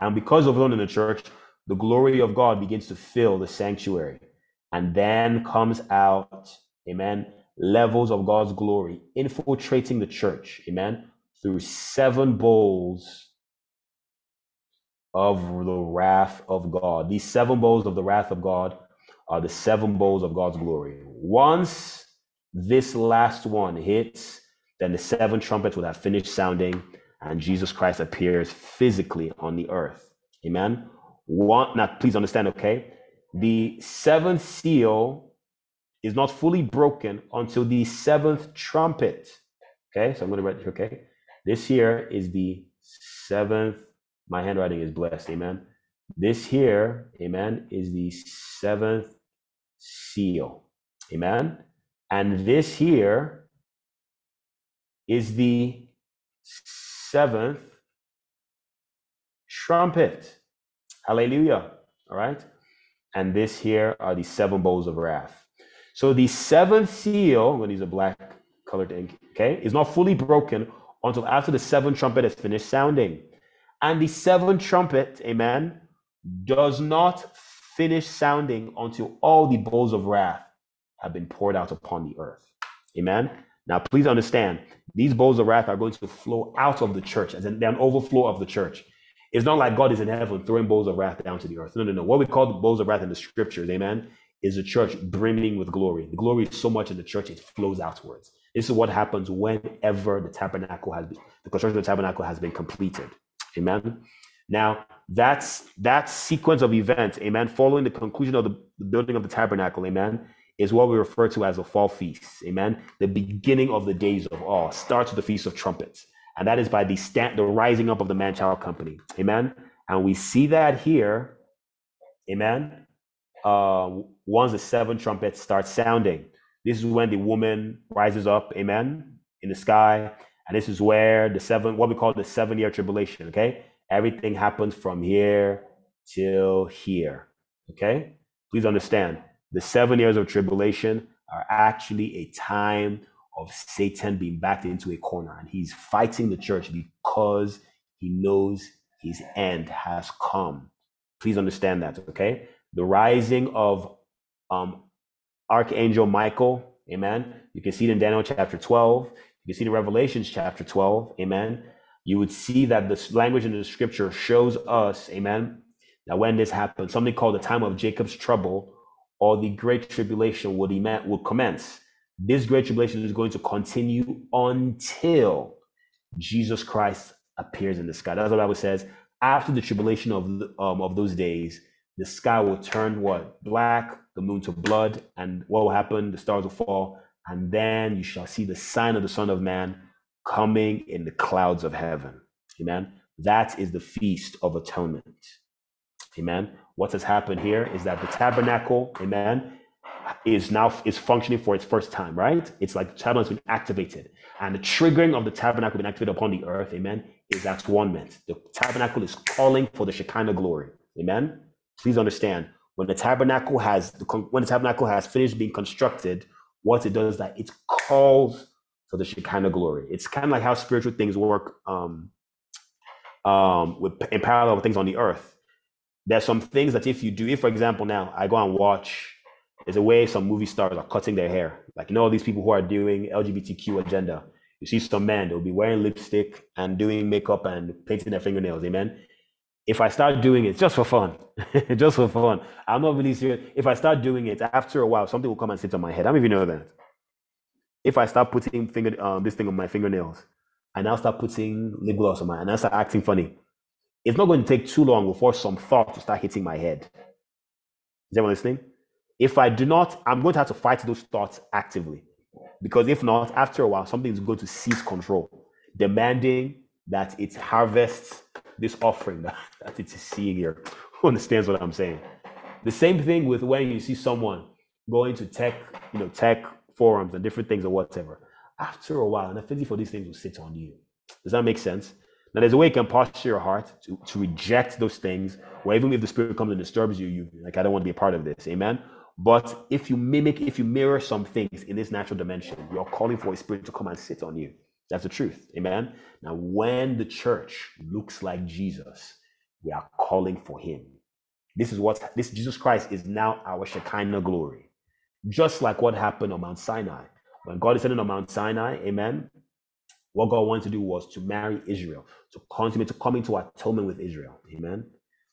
And because overthrown in the church, the glory of God begins to fill the sanctuary. And then comes out, amen, levels of God's glory infiltrating the church, amen, through seven bowls of the wrath of God. These seven bowls of the wrath of God are the seven bowls of God's glory. Once this last one hits, then the seven trumpets will have finished sounding and Jesus Christ appears physically on the earth. Amen. One, now please understand, okay? The seventh seal is not fully broken until the seventh trumpet. Okay, so I'm going to write, okay? This here is the seventh. My handwriting is blessed. Amen. This here, amen, is the seventh seal. Amen. And this here is the seventh trumpet. Hallelujah. All right. And this here are the seven bowls of wrath. So the seventh seal, when these a black colored ink, okay, is not fully broken until after the seventh trumpet has finished sounding. And the seventh trumpet, amen, does not finish sounding until all the bowls of wrath have been poured out upon the earth. Amen. Now, please understand, these bowls of wrath are going to flow out of the church, as in an overflow of the church. It's not like God is in heaven throwing bowls of wrath down to the earth. No, no, no. What we call the bowls of wrath in the scriptures, amen, is a church brimming with glory. The glory is so much in the church, it flows outwards. This is what happens whenever the tabernacle has been, the construction of the tabernacle has been completed. Amen. Now, that's that sequence of events, amen, following the conclusion of the, the building of the tabernacle, amen, is what we refer to as a fall feast. Amen. The beginning of the days of awe starts with the feast of trumpets. And that is by the stand, the rising up of the man-child company. Amen. And we see that here. Amen uh, once the seven trumpets start sounding. This is when the woman rises up, amen, in the sky. And this is where the seven, what we call the seven year tribulation, okay? Everything happens from here till here, okay? Please understand the seven years of tribulation are actually a time of Satan being backed into a corner. And he's fighting the church because he knows his end has come. Please understand that, okay? the rising of um, Archangel Michael. Amen. You can see it in Daniel chapter 12. You see in Revelations chapter 12. Amen. You would see that the language in the scripture shows us, amen, that when this happens, something called the time of Jacob's trouble or the great tribulation would, would commence. This great tribulation is going to continue until Jesus Christ appears in the sky. That's what the Bible says. After the tribulation of, um, of those days, the sky will turn what? Black, the moon to blood, and what will happen? The stars will fall, and then you shall see the sign of the Son of Man coming in the clouds of heaven. Amen. That is the feast of atonement. Amen. What has happened here is that the tabernacle, amen, is now is functioning for its first time, right? It's like the tabernacle has been activated. And the triggering of the tabernacle being activated upon the earth, amen, is at one meant. The tabernacle is calling for the Shekinah glory. Amen. Please understand when the tabernacle has when the tabernacle has finished being constructed, what it does that it calls for the Shekinah glory. It's kind of like how spiritual things work um, um, with, in parallel with things on the earth. There's some things that if you do, if for example now I go and watch, there's a way some movie stars are cutting their hair. Like you know all these people who are doing LGBTQ agenda. You see some men, they'll be wearing lipstick and doing makeup and painting their fingernails. Amen if I start doing it just for fun, *laughs* just for fun, I'm not really serious. If I start doing it, after a while, something will come and sit on my head. I don't even know that. If I start putting finger um, this thing on my fingernails, and I now start putting lip gloss on my, and I start acting funny. it's not going to take too long before some thought to start hitting my head. Is everyone listening? If I do not, I'm going to have to fight those thoughts actively. Because if not, after a while, something is going to seize control, demanding that it harvests this offering *laughs* that, that it is seeing here. Who understands what I'm saying? The same thing with when you see someone going to tech, you know, tech forums and different things or whatever. After a while, an affinity for these things will sit on you. Does that make sense? Now, there's a way you can posture your heart to, to reject those things, or even if the spirit comes and disturbs you, you like, I don't want to be a part of this. Amen. But if you mimic, if you mirror some things in this natural dimension, you're calling for a spirit to come and sit on you. That's the truth. Amen. Now, when the church looks like Jesus, we are calling for him. This is what this Jesus Christ is now our Shekinah glory. Just like what happened on Mount Sinai. When God is on Mount Sinai, amen. What God wanted to do was to marry Israel, to consummate, to come into atonement with Israel. Amen.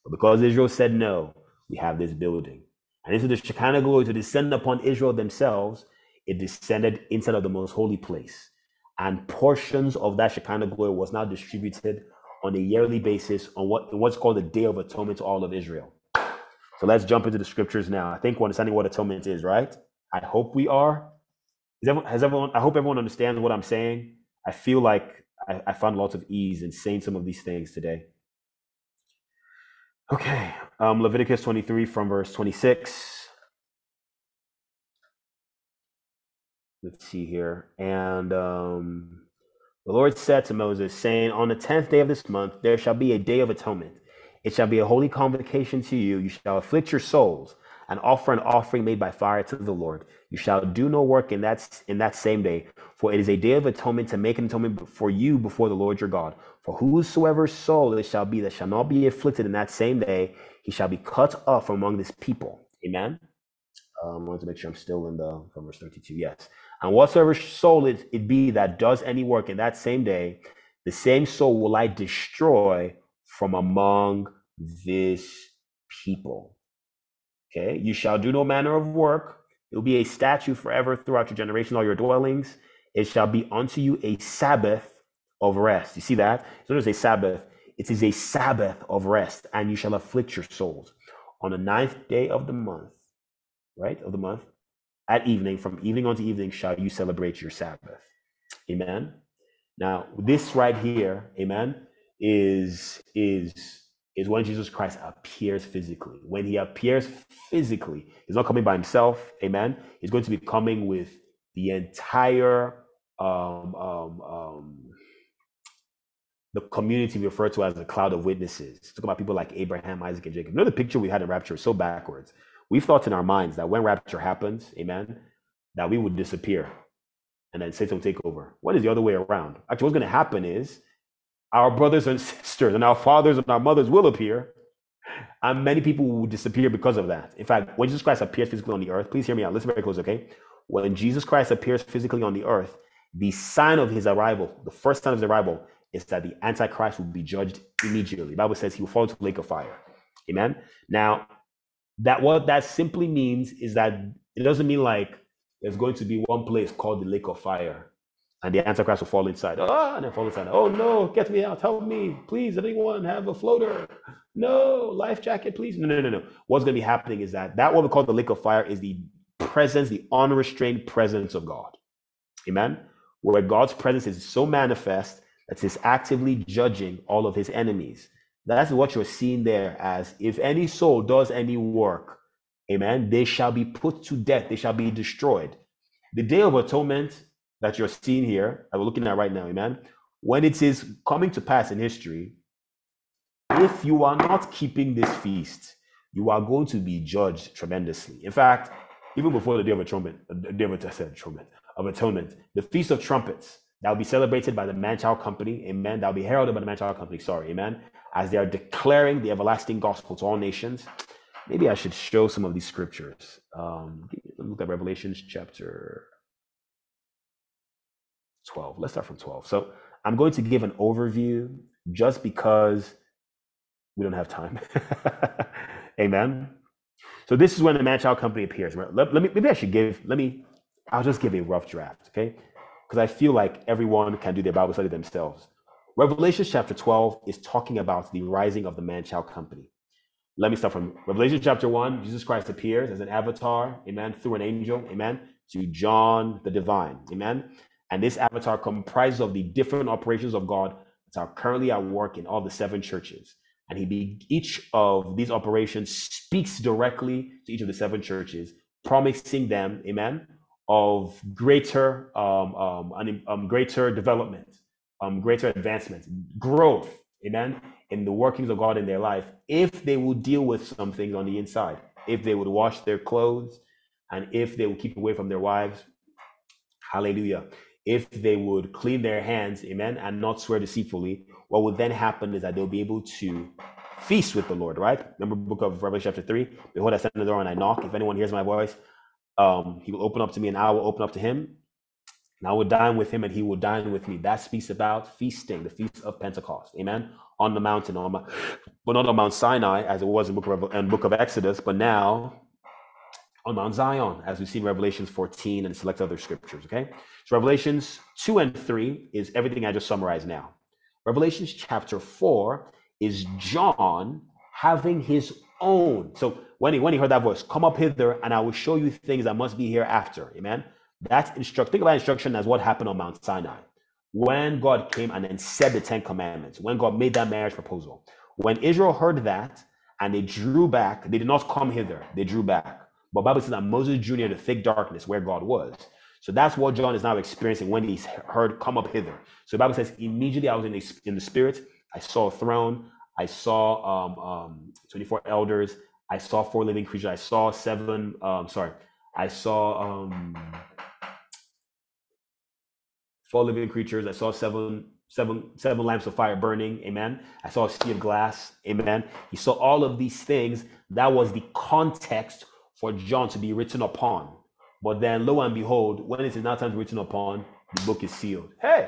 But because Israel said no, we have this building. And into the Shekinah glory to descend upon Israel themselves, it descended inside of the most holy place. And portions of that Shekinah glory was now distributed on a yearly basis on what what's called the Day of Atonement to all of Israel. So let's jump into the scriptures now. I think we're understanding what atonement is, right? I hope we are. Everyone, has everyone? I hope everyone understands what I'm saying. I feel like I, I found lots of ease in saying some of these things today. Okay, um, Leviticus 23 from verse 26. Let's see here. And um, the Lord said to Moses, saying, On the tenth day of this month there shall be a day of atonement. It shall be a holy convocation to you. You shall afflict your souls and offer an offering made by fire to the Lord. You shall do no work in that in that same day, for it is a day of atonement to make an atonement for you before the Lord your God. For whosoever soul it shall be that shall not be afflicted in that same day, he shall be cut off from among this people. Amen. Um, I wanted to make sure I'm still in the from verse 32. Yes. And whatsoever soul it, it be that does any work in that same day, the same soul will I destroy from among this people. Okay. You shall do no manner of work. It will be a statue forever throughout your generation, all your dwellings. It shall be unto you a Sabbath of rest. You see that? It's not just a Sabbath, it is a Sabbath of rest, and you shall afflict your souls. On the ninth day of the month, right? Of the month, at evening, from evening unto evening, shall you celebrate your Sabbath. Amen. Now, this right here, amen, is is is when Jesus Christ appears physically. When he appears physically, he's not coming by himself. Amen. He's going to be coming with the entire um, um, um, the community referred to as the cloud of witnesses. Talk about people like Abraham, Isaac, and Jacob. You know the picture we had in rapture is so backwards. We've thought in our minds that when rapture happens, amen, that we would disappear and then Satan will take over. What is the other way around? Actually, what's going to happen is our brothers and *laughs* sisters and our fathers and our mothers will appear, and many people will disappear because of that. In fact, when Jesus Christ appears physically on the earth, please hear me out. Listen very close, okay? When Jesus Christ appears physically on the earth, the sign of his arrival, the first sign of his arrival, is that the Antichrist will be judged immediately. The Bible says he will fall into the lake of fire. Amen. Now, that what that simply means is that it doesn't mean like there's going to be one place called the lake of fire and the Antichrist will fall inside. Oh, and then fall inside. Oh no, get me out, help me, please. Anyone have a floater? No, life jacket, please. No, no, no, no. What's going to be happening is that that what we call the lake of fire is the presence, the unrestrained presence of God. Amen. Where God's presence is so manifest that He's actively judging all of His enemies. That's what you're seeing there as if any soul does any work, amen, they shall be put to death, they shall be destroyed. The day of atonement that you're seeing here, that we're looking at right now, amen, when it is coming to pass in history, if you are not keeping this feast, you are going to be judged tremendously. In fact, even before the day of atonement, the day of atonement, of atonement, the feast of trumpets that will be celebrated by the Man-Child Company, amen. That will be heralded by the Man-Child Company, sorry, amen. As they are declaring the everlasting gospel to all nations. Maybe I should show some of these scriptures. Um, look at Revelations chapter 12. Let's start from 12. So I'm going to give an overview just because we don't have time. *laughs* Amen. So this is when the man-child company appears. Let, let, me maybe I should give, let me, I'll just give a rough draft, okay? Because I feel like everyone can do their Bible study themselves. Revelation chapter 12 is talking about the rising of the man child company. Let me start from Revelation chapter 1. Jesus Christ appears as an avatar, amen, through an angel, amen, to John the divine, amen. And this avatar comprises of the different operations of God that are currently at work in all the seven churches. And he be, each of these operations speaks directly to each of the seven churches, promising them, amen, of greater um, um, um, greater development, um, greater advancement, growth, amen, in the workings of God in their life, if they will deal with some things on the inside, if they would wash their clothes, and if they would keep away from their wives, hallelujah. If they would clean their hands, amen, and not swear deceitfully, what would then happen is that they'll be able to feast with the Lord, right? Remember book of Revelation chapter 3? Behold, I stand at the door and I knock. If anyone hears my voice, um, he will open up to me and I will open up to him. And I will dine with him and he will dine with me. That speaks about feasting, the feast of Pentecost. Amen. On the mountain, on my, but not on Mount Sinai as it was in book of in book of Exodus, but now on Mount Zion, as we see in Revelations 14 and select other scriptures. Okay. So Revelations 2 and 3 is everything I just summarized now. Revelations chapter 4 is John having his own. So when he when he heard that voice, come up hither, and I will show you things that must be hereafter. Amen. That's instruct. Think about instruction as what happened on Mount Sinai. When God came and then said the Ten Commandments, when God made that marriage proposal. When Israel heard that and they drew back, they did not come hither, they drew back. But Bible says that Moses drew near the thick darkness where God was. So that's what John is now experiencing when he's heard, come up hither. So Bible says, immediately I was in the, in the spirit, I saw a throne, I saw um, um, 24 elders, I saw four living creatures, I saw seven, um, sorry, I saw um, four living creatures, I saw seven seven seven lamps of fire burning. Amen. I saw a sea of glass. Amen. He saw all of these things. That was the context for john to be written upon. But then lo and behold when it is now time to be written upon the book is sealed. Hey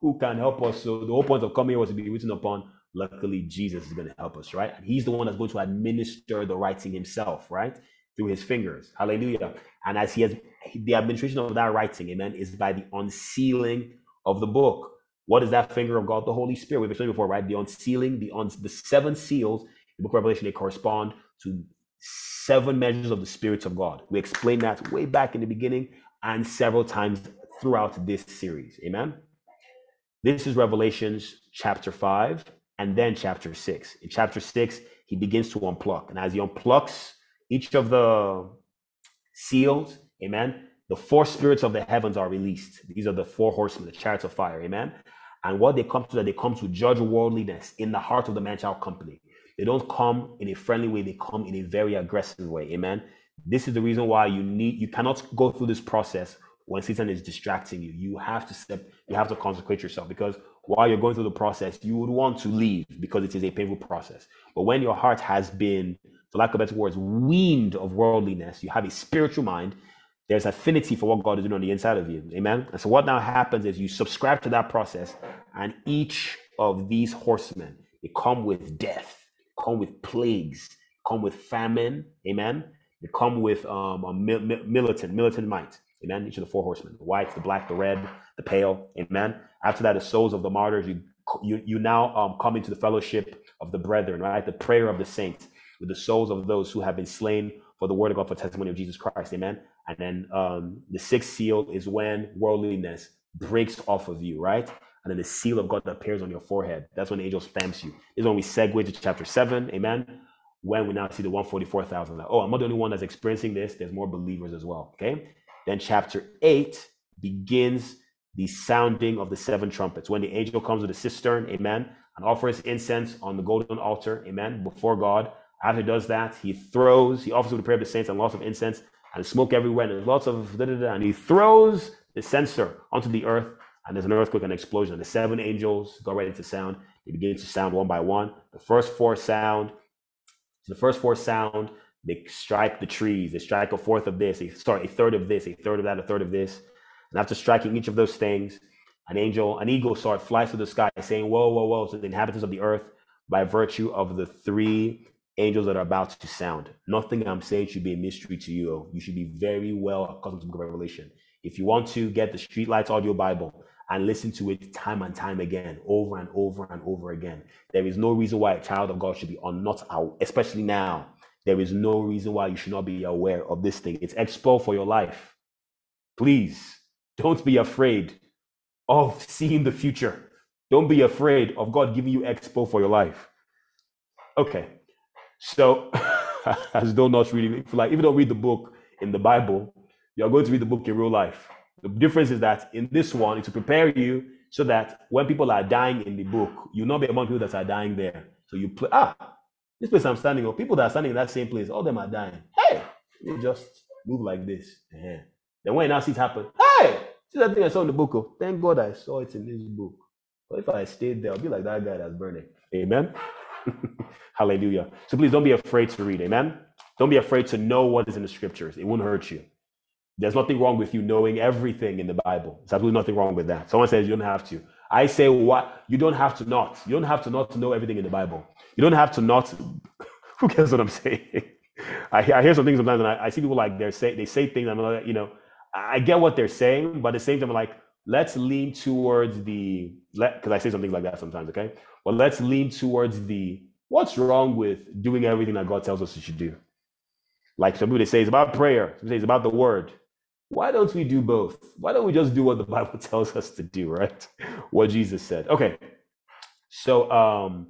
who can help us? So the whole point of coming here was to be written upon. Luckily jesus is going to help us right? He's the one that's going to administer the writing himself right through his fingers. Hallelujah. And as he has the administration of that writing amen is by the unsealing of the book. What is that finger of god? The holy spirit. We've explained before right? The unsealing the on the seven seals the book of revelation they correspond to seven measures of the spirits of god. We explained that way back in the beginning and several times throughout this series amen? This is revelations chapter 5 and then chapter 6. In chapter 6, he begins to unpluck. And as he unplucks each of the seals, amen, the four spirits of the heavens are released. These are the four horsemen, the chariots of fire, amen. And what they come to, that they come to judge worldliness in the heart of the man-child company. They don't come in a friendly way, they come in a very aggressive way, amen. This is the reason why you need, you cannot go through this process when Satan is distracting you. You have to step, you have to consecrate yourself because while you're going through the process, you would want to leave because it is a painful process. But when your heart has been, for lack of better words, weaned of worldliness, you have a spiritual mind, there's affinity for what God is doing on the inside of you. Amen. And so what now happens is you subscribe to that process, and each of these horsemen, they come with death, come with plagues, come with famine. Amen. They come with um, a militant, militant might. Amen. Each of the four horsemen, the white, the black, the red, the pale. Amen. After that, the souls of the martyrs, you you, you now um, come into the fellowship of the brethren, right? The prayer of the saints with the souls of those who have been slain for the word of God, for testimony of Jesus Christ. Amen. And then um, the sixth seal is when worldliness breaks off of you, right? And then the seal of God appears on your forehead. That's when the angel stamps you. This is when we segue to chapter seven. Amen. When we now see the 144,000. Oh, I'm not the only one that's experiencing this. There's more believers as well. Okay. Then chapter eight begins the sounding of the seven trumpets. When the angel comes with a cistern, amen, and offers incense on the golden altar, amen, before God. After he does that, he throws, he offers the prayer of the saints and lots of incense and smoke everywhere, and there's lots of da, da, da, and he throws the censer onto the earth, and there's an earthquake and explosion. And the seven angels go right into sound. They begin to sound one by one. The first four sound, the first four sound, they strike the trees, they strike a fourth of this, they start a third of this, a third of that, a third of this. And after striking each of those things, an angel, an eagle sword flies through the sky, saying, Whoa, whoa, whoa, to the inhabitants of the earth, by virtue of the three angels that are about to sound. Nothing I'm saying should be a mystery to you. Oh. You should be very well accustomed to the book of Revelation. If you want to get the Streetlights Audio Bible, and listen to it time and time again, over and over and over again. There is no reason why a child of God should be on not out, especially now. There is no reason why you should not be aware of this thing. It's expo for your life. Please don't be afraid of seeing the future. Don't be afraid of God giving you expo for your life. Okay. So, *laughs* as though not reading, like if you don't read the book in the Bible, you're going to read the book in real life. The difference is that in this one, it's to prepare you so that when people are dying in the book, you'll not be among people that are dying there. So you play, ah, this place I'm standing on, people that are standing in that same place, all them are dying. Hey, you just move like this. Uh-huh. Then when now see it happen, hey, see that thing I saw in the book? Oh, thank God I saw it in this book. But if I stayed there, I'll be like that guy that's burning. Amen. *laughs* Hallelujah. So please don't be afraid to read. Amen. Don't be afraid to know what is in the scriptures. It won't hurt you. There's nothing wrong with you knowing everything in the Bible. There's absolutely nothing wrong with that. Someone says you don't have to. I say what you don't have to not. You don't have to not know everything in the Bible. You don't have to not. *laughs* Who cares what I'm saying? *laughs* I, I hear some things sometimes, and I, I see people like they say they say things. I'm like, you know, I get what they're saying, but at the same time, I'm like, let's lean towards the let because I say something like that sometimes. Okay, well, let's lean towards the what's wrong with doing everything that God tells us we should do. Like some people they say it's about prayer. Some say it's about the word why don't we do both? Why don't we just do what the *laughs* Bible tells us to do, right? What Jesus said. Okay. So um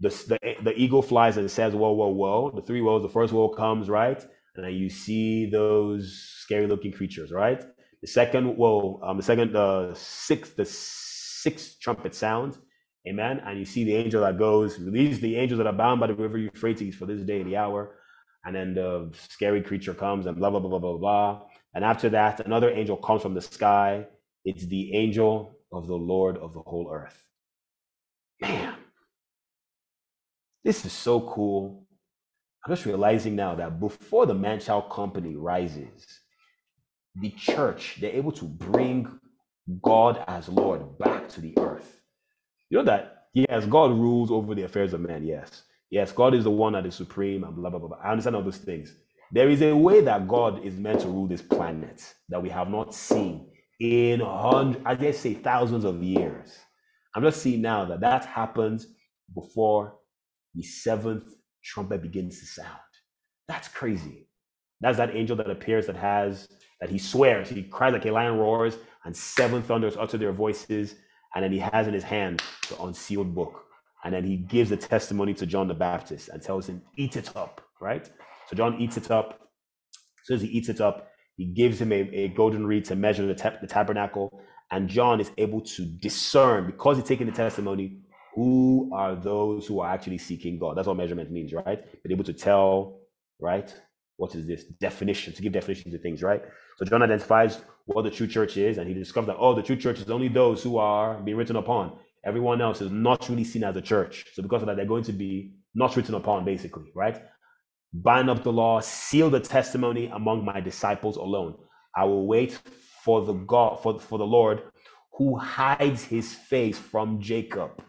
the, the, the eagle flies and says, whoa, whoa, whoa. The three woes, the first woe comes, right? And then you see those scary looking creatures, right? The second woe, um, the second, the sixth, the sixth trumpet sounds, amen. And you see the angel that goes, release the angels that are bound by the river Euphrates for this day and the hour. And then the scary creature comes and blah, blah, blah, blah, blah, blah. And after that, another angel comes from the sky. It's the angel of the Lord of the whole earth. Man, this is so cool. I'm just realizing now that before the man child company rises, the church, they're able to bring God as Lord back to the earth. You know that, yes, God rules over the affairs of men, yes. Yes, God is the one that is supreme and blah, blah, blah, blah. I understand all those things. There is a way that God is meant to rule this planet that we have not seen in hundreds, I guess say thousands of years. I'm just seeing now that that happens before the seventh trumpet begins to sound. That's crazy. That's that angel that appears that has that he swears, he cries like a lion roars, and seven thunders utter their voices, and then he has in his hand the unsealed book. And then he gives a testimony to John the Baptist and tells him, Eat it up, right? So John eats it up. As soon as he eats it up, he gives him a, a golden reed to measure the, the tabernacle. And John is able to discern, because he's taking the testimony, who are those who are actually seeking God. That's what measurement means, right? Being able to tell, right? What is this? Definition, to give definition to things, right? So John identifies what the true church is, and he discovers that, oh, the true church is only those who are being written upon. Everyone else is not really seen as a church. So because of that, they're going to be not written upon, basically, right? bind up the law, seal the testimony among my disciples alone. I will wait for the God, for, for the Lord who hides his face from Jacob,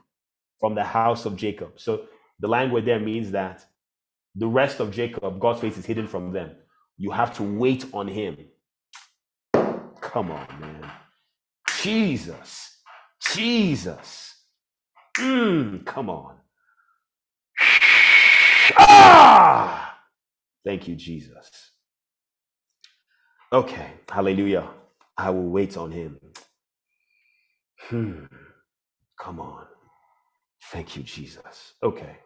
from the house of Jacob. So the language there means that the rest of Jacob, God's face is hidden from them. You have to wait on him. Come on, man. Jesus. Jesus. Mm, come on. Ah! Thank you, Jesus. Okay, hallelujah. I will wait on him. Hmm. Come on. Thank you, Jesus. Okay.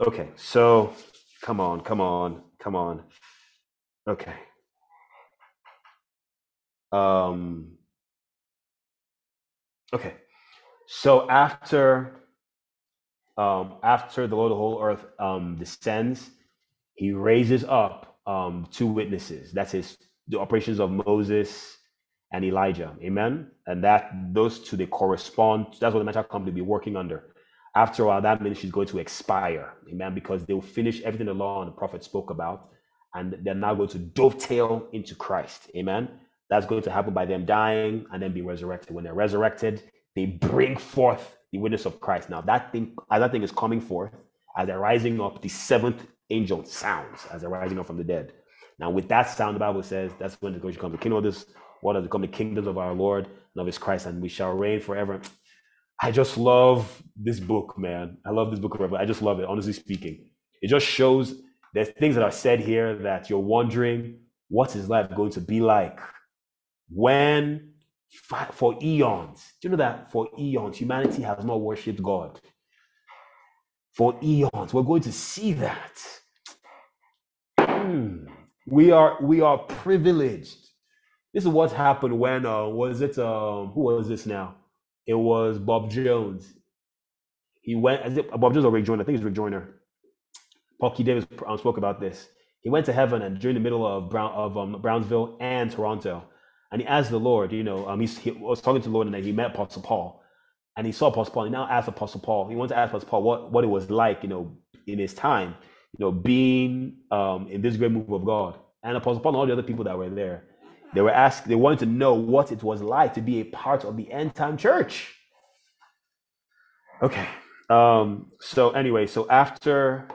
Okay, so come on, come on, come on. Okay. Um okay. So after um after the Lord of the whole earth um descends, he raises up um, two witnesses. That's his the operations of Moses and Elijah. Amen. And that those two they correspond. That's what the man-child company be working under. After a while, that ministry is going to expire. Amen. Because they'll finish everything the law and the prophet spoke about, and they're now going to dovetail into Christ. Amen. That's going to happen by them dying and then being resurrected. When they're resurrected, they bring forth the witness of Christ. Now that thing, as that thing is coming forth, as they're rising up, the seventh angel sounds as they're rising up from the dead. Now, with that sound, the Bible says that's when the going comes. The kingdom of this world has become the kingdoms of our Lord and of his Christ, and we shall reign forever. I just love this book, man. I love this book of Revelation. I just love it, honestly speaking. It just shows there's things that are said here that you're wondering what is life going to be like when for eons. Do you know that for eons humanity has not worshipped God? For eons, we're going to see that. Hmm. We are we are privileged. This is what happened when uh was it um who was this now? It was Bob Jones. He went as Bob Jones or Rick Joyner. I think it's Rick Joyner. Paul Davis um, spoke about this. He went to heaven and during the middle of Brown of um, Brownsville and Toronto, and he asked the Lord. You know, um, he, he was talking to the Lord and then he met Apostle Paul, and he saw Apostle Paul. He now asked Apostle Paul. He wanted to ask Apostle Paul what what it was like, you know, in his time, you know, being um, in this great move of God. And Apostle Paul and all the other people that were there, they were asked, they wanted to know what it was like to be a part of the end time church. Okay. Um, so anyway, so after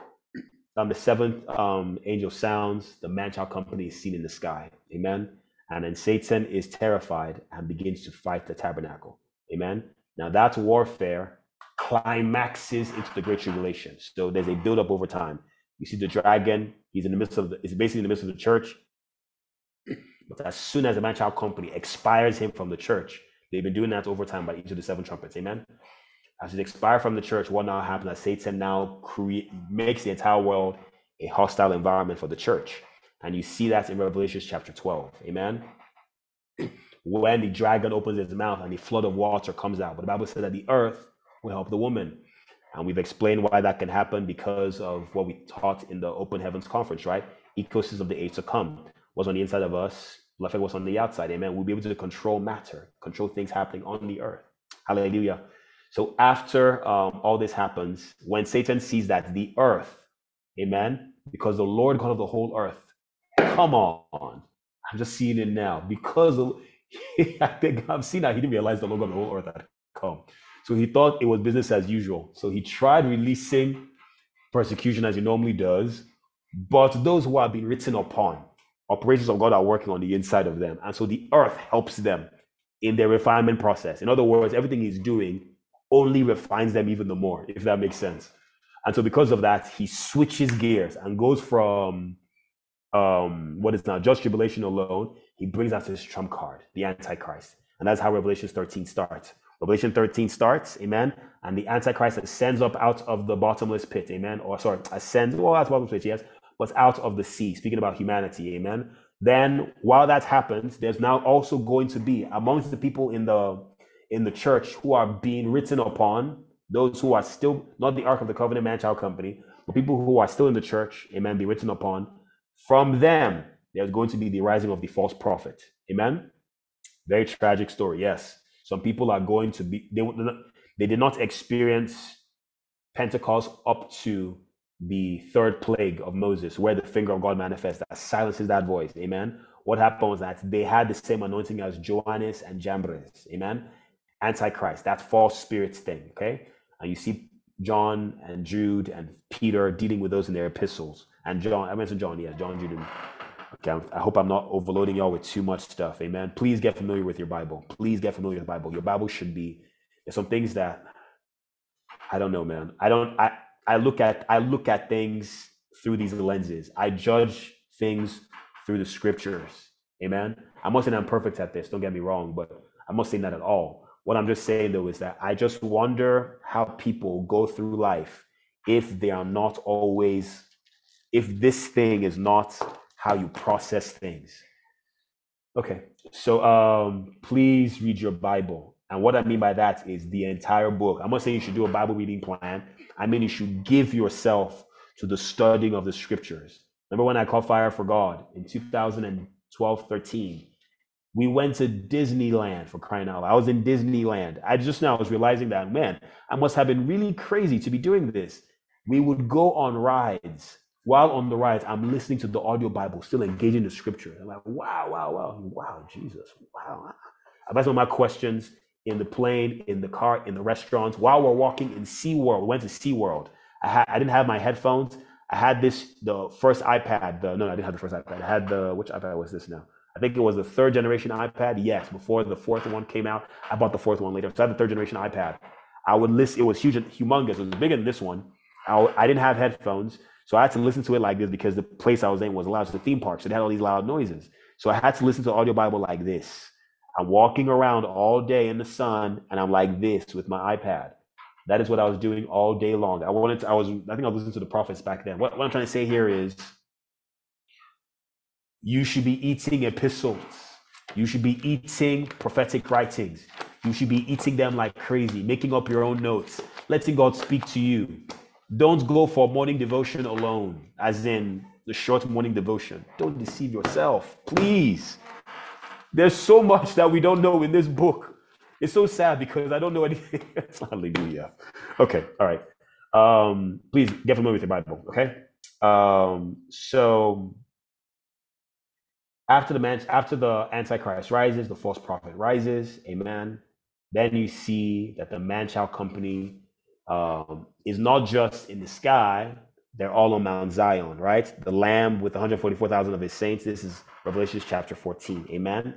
um, the seventh um, angel sounds, the man child company is seen in the sky. Amen. And then Satan is terrified and begins to fight the tabernacle. Amen. Now that's warfare climaxes into the great tribulation. So there's a build up over time. You see the dragon, he's in the midst of the, it's basically in the midst of the church. But as soon as the man child company expires him from the church, they've been doing that over time by each of the seven trumpets. Amen. As it expires from the church, what now happens? That Satan now create makes the entire world a hostile environment for the church. And you see that in Revelation chapter 12. Amen. *clears throat* When the dragon opens his mouth and the flood of water comes out. But the Bible says that the earth will help the woman. And we've explained why that can happen because of what we taught in the Open Heavens Conference, right? Ecosystem of the age to come was on the inside of us, life was on the outside. Amen. We'll be able to control matter, control things happening on the earth. Hallelujah. So after um, all this happens, when Satan sees that the earth, amen, because the Lord God of the whole earth, come on, I'm just seeing it now. Because of, *laughs* I think I've seen that he didn't realize the Lord God of the whole earth had come. So he thought it was business as usual. So he tried releasing persecution as he normally does, but those who have been written upon, operations of God are working on the inside of them. And so the earth helps them in their refinement process. In other words, everything he's doing only refines them even the more, if that makes sense. And so because of that, he switches gears and goes from um, what is now just tribulation alone. He brings out his trump card, the Antichrist. And that's how Revelation 13 starts. Revelation 13 starts, amen. And the Antichrist ascends up out of the bottomless pit, amen. Or sorry, ascends, well, that's bottomless pit, yes, but out of the sea, speaking about humanity, amen. Then while that happens, there's now also going to be amongst the people in the in the church who are being written upon, those who are still not the Ark of the Covenant man child company, but people who are still in the church, amen, be written upon. From them, there's going to be the rising of the false prophet. Amen. Very tragic story, yes. Some people are going to be, they, they did not experience Pentecost up to the third plague of Moses, where the finger of God manifests, that silences that voice. Amen. What happened was that they had the same anointing as Johannes and Jambres. Amen. Antichrist, that false spirits thing. Okay. And you see John and Jude and Peter dealing with those in their epistles. And John, I mentioned John, yeah, John, Jude, Okay, I hope I'm not overloading y'all with too much stuff. Amen. Please get familiar with your Bible. Please get familiar with the Bible. Your Bible should be. There's some things that I don't know, man. I don't. I I look at I look at things through these lenses. I judge things through the scriptures. Amen. I'm not saying I'm perfect at this. Don't get me wrong, but I'm not that at all. What I'm just saying though is that I just wonder how people go through life if they are not always, if this thing is not how you process things. Okay, so um, please read your Bible. And what I mean by that is the entire book. I'm not saying you should do a Bible reading plan. I mean, you should give yourself to the studying of the scriptures. Remember when I caught Fire for God in 2012 13? We went to Disneyland for crying out loud. I was in Disneyland. I just now was realizing that, man, I must have been really crazy to be doing this. We would go on rides while on the ride, I'm listening to the audio Bible, still engaging the scripture. I'm like, wow, wow, wow, wow, Jesus, wow. I've asked all my questions in the plane, in the car, in the restaurants. While we're walking in SeaWorld, we went to SeaWorld. I, had, I didn't have my headphones. I had this, the first iPad. The, no, I didn't have the first iPad. I had the, which iPad was this now? I think it was the third generation iPad. Yes, before the fourth one came out. I bought the fourth one later. So I had the third generation iPad. I would listen. It was huge, humongous. It was bigger than this one. I, I didn't have headphones, so I had to listen to it like this because the place I was in was loud. It's a theme park, so it had all these loud noises. So I had to listen to audio Bible like this. I'm walking around all day in the sun, and I'm like this with my iPad. That is what I was doing all day long. I wanted to, I was, I think I was listening to the prophets back then. What, what I'm trying to say here is you should be eating epistles. You should be eating prophetic writings. You should be eating them like crazy, making up your own notes, letting God speak to you. Don't go for morning devotion alone, as in the short morning devotion. Don't deceive yourself, please. There's so much that we don't know in this book. It's so sad because I don't know anything. *laughs* Hallelujah. Okay, all right. Um, please get familiar with your Bible, okay? Um, so after the man, after the Antichrist rises, the false prophet rises, amen. Then you see that the man-child company um, is not just in the sky; they're all on Mount Zion, right? The Lamb with 144,000 of his saints. This is Revelation chapter 14, amen.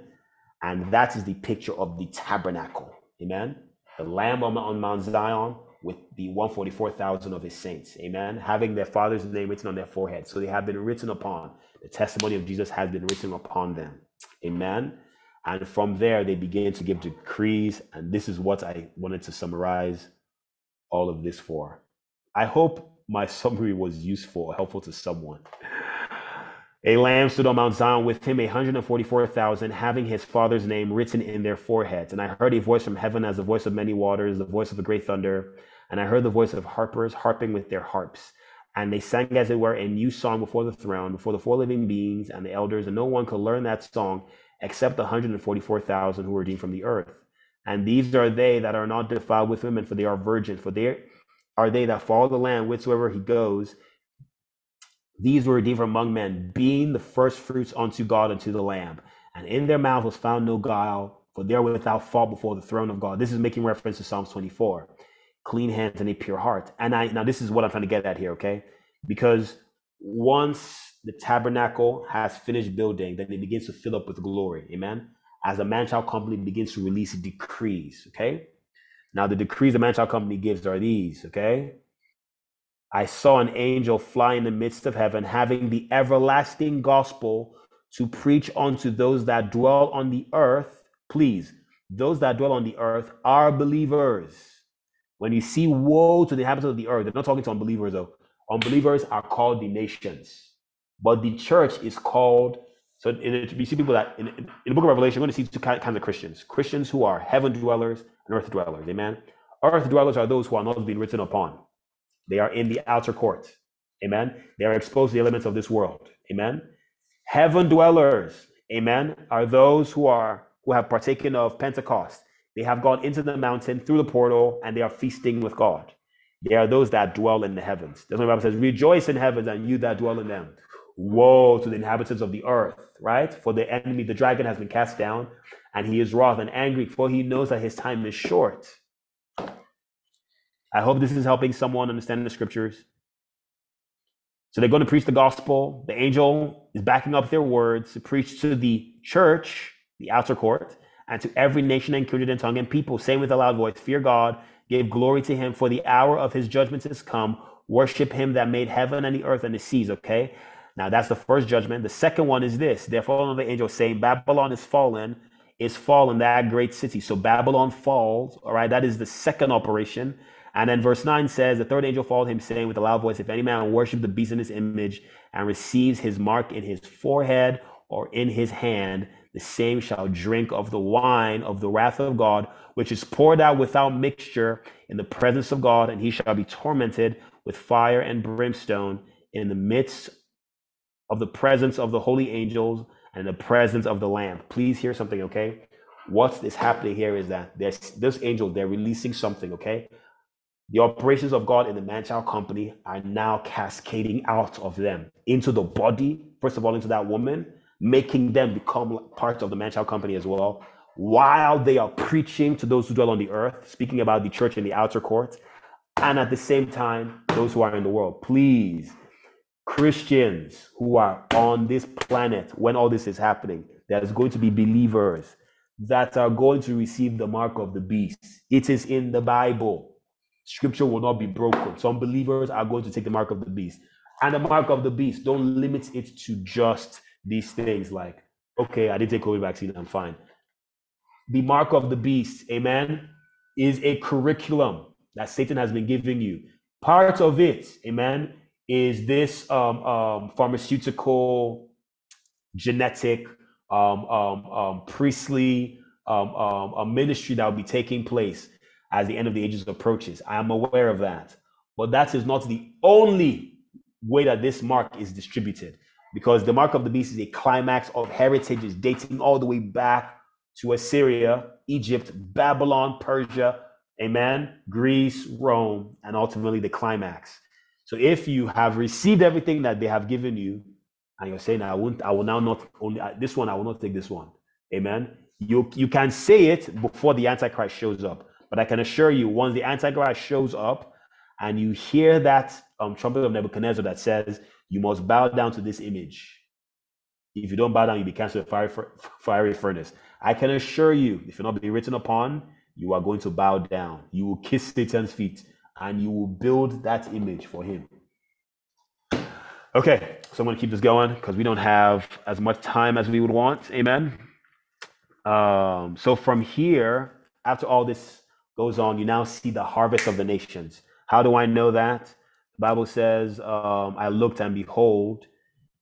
And that is the picture of the tabernacle. Amen. The Lamb on Mount Zion with the 144,000 of his saints. Amen. Having their father's name written on their forehead. So they have been written upon. The testimony of Jesus has been written upon them. Amen. And from there, they begin to give decrees. And this is what I wanted to summarize all of this for. I hope my *laughs* summary was useful or helpful to someone. A lamb stood on Mount Zion with him, a 144,000, having his father's name written in their foreheads. And I heard a voice from heaven as the voice of many waters, the voice of a great thunder. And I heard the voice of harpers harping with their harps. And they sang, as it were, a new song before the throne, before the four living beings and the elders. And no one could learn that song except the 144,000 who were redeemed from the earth. And these are they that are not defiled with women, for they are virgins. For they are they that follow the Lamb whithersoever he goes. These were redeemed from among men, being the first fruits unto God and to the Lamb. And in their mouth was found no guile, for they are without fault before the throne of God. This is making reference to Psalms 24. Clean hands and a pure heart. And I now this is what I'm trying to get at here, okay? Because once the tabernacle has finished building, then it begins to fill up with glory. Amen. As the man-child company begins to release decrees, okay? Now the decrees the man-child company gives are these, okay? I saw an angel fly in the midst of heaven, having the everlasting gospel to preach unto those that dwell on the earth. Please, those that dwell on the earth are believers. When you see woe to the inhabitants of the earth, they're not talking to unbelievers though. Unbelievers are called the nations, but the church is called. So in it, you see people that in, in the book of Revelation, you're going to see two kinds of Christians: Christians who are heaven dwellers and earth dwellers. Amen. Earth dwellers are those who are not being written upon. They are in the outer court. Amen. They are exposed to the elements of this world. Amen. Heaven dwellers, amen, are those who are who have partaken of Pentecost. They have gone into the mountain through the portal and they are feasting with God. They are those that dwell in the heavens. That's what the Bible says, rejoice in heavens and you that dwell in them. Woe to the inhabitants of the earth, right? For the enemy, the dragon has been cast down, and he is wroth and angry, for he knows that his time is short. I hope this is helping someone understand the scriptures. So they're going to preach the gospel. The angel is backing up their words to preach to the church, the outer court, and to every nation and kindred and tongue and people, saying with a loud voice, Fear God, give glory to him, for the hour of his judgment is come. Worship him that made heaven and the earth and the seas. Okay. Now that's the first judgment. The second one is this. Therefore, the angel saying, Babylon is fallen, is fallen, that great city. So Babylon falls. All right. That is the second operation. And then verse 9 says, The third angel followed him, saying with a loud voice, If any man worship the beast in his image and receives his mark in his forehead or in his hand, the same shall drink of the wine of the wrath of God, which is poured out without mixture in the presence of God, and he shall be tormented with fire and brimstone in the midst of the presence of the holy angels and the presence of the Lamb. Please hear something, okay? What is this happening here is that there's this angel, they're releasing something, okay? The operations of God in the man child company are now cascading out of them into the body, first of all, into that woman, making them become part of the man child company as well, while they are preaching to those who dwell on the earth, speaking about the church in the outer court, and at the same time, those who are in the world. Please, Christians who are on this planet when all this is happening, there's going to be believers that are going to receive the mark of the beast. It is in the Bible. Scripture will not be broken. Some believers are going to take the mark of the beast. And the mark of the beast, don't limit it to just these things like, okay, I did take COVID vaccine, I'm fine. The mark of the beast, amen, is a curriculum that Satan has been giving you. Part of it, amen, is this um, um, pharmaceutical, genetic, um, um, um, priestly um, a ministry that will be taking place as the end of the ages approaches. I am aware of that. But that is not the only way that this mark is distributed because the mark of the beast is a climax of heritages dating all the way back to Assyria, Egypt, Babylon, Persia, amen, Greece, Rome, and ultimately the climax. So if you have received everything that they have given you, and you're saying, I won't, I will now not only this one, I will not take this one. Amen. You you can say it before the Antichrist shows up. But I can assure you, once the Antichrist shows up and you hear that um, trumpet of Nebuchadnezzar that says, You must bow down to this image. If you don't bow down, you'll be cast into a fiery, *laughs* fiery furnace. I can assure you, if you're not be written upon, you are going to bow down. You will kiss Satan's feet and you will build that image for him. Okay, so I'm going to keep this going because we don't have as much time as we would want. Amen. Um, so from here, after all this goes on, you now see the harvest of the nations. How do I know that? The Bible says, um, I looked and behold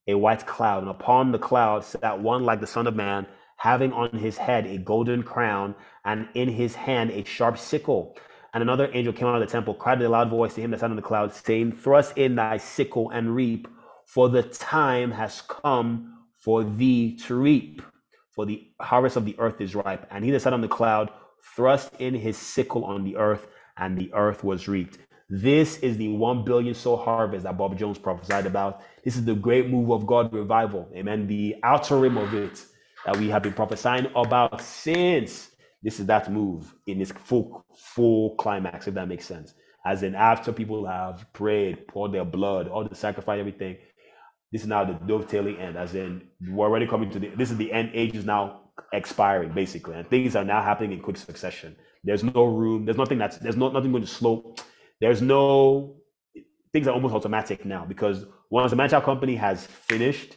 a white cloud, and upon the cloud sat one like the Son of Man, having on his head a golden crown, and in his hand a sharp sickle. And another angel came out of the temple, cried with a loud voice to him that sat on the cloud, saying, Thrust in thy sickle and reap, for the time has come for thee to reap, for the harvest of the earth is ripe. And he that sat on the cloud thrust in his sickle on the earth, and the earth was reaped. This is the 1 billion soul harvest that Bob Jones prophesied about. This is the great move of God revival. Amen. The outer rim of it that we have been prophesying about since. This is that move in its full full climax, if that makes sense. As in, after people have prayed, poured their blood, all the sacrifice, everything, this is now the dovetailing end, as in we're already coming to the this is the end age is now expiring basically, and things are now happening in quick succession. There's no room, there's nothing that's there's not nothing going to slow. There's no things are almost automatic now because once the manchild company has finished,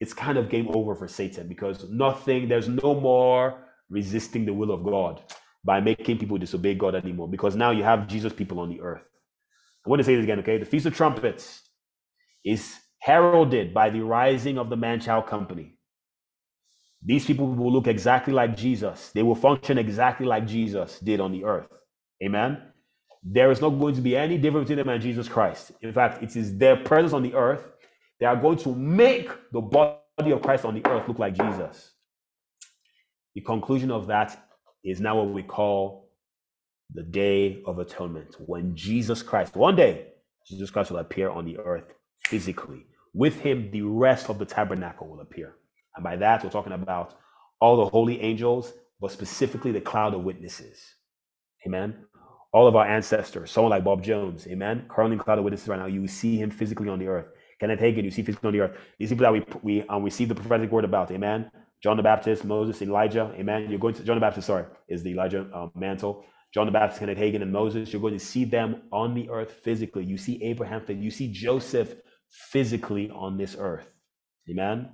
it's kind of game over for Satan because nothing, there's no more resisting the will of God by making people disobey God anymore because now you have Jesus people on the earth. I want to say this again, okay? The Feast of Trumpets is heralded by the rising of the man child company. These people will look exactly like Jesus. They will function exactly like Jesus did on the earth. Amen. There is not going to be any difference between them and Jesus Christ. In fact, it is their presence on the earth. They are going to make the body of Christ on the earth look like Jesus. The conclusion of that is now what we call the Day of Atonement, when Jesus Christ, one day, Jesus Christ will appear on the earth physically. With him, the rest of the tabernacle will appear. And by that, we're talking about all the holy angels, but specifically the cloud of witnesses. Amen. All of our ancestors, someone like Bob Jones, amen. Currently cloud of witnesses right now, you see him physically on the earth. Kenneth Hagin, you see physically on the earth. These people that we we um, receive the prophetic word about, amen. John the Baptist, Moses, Elijah, amen. You're going to John the Baptist, sorry, is the Elijah um, mantle. John the Baptist, Kenneth Hagin, and Moses. You're going to see them on the earth physically. You see Abraham, you see Joseph physically on this earth. Amen.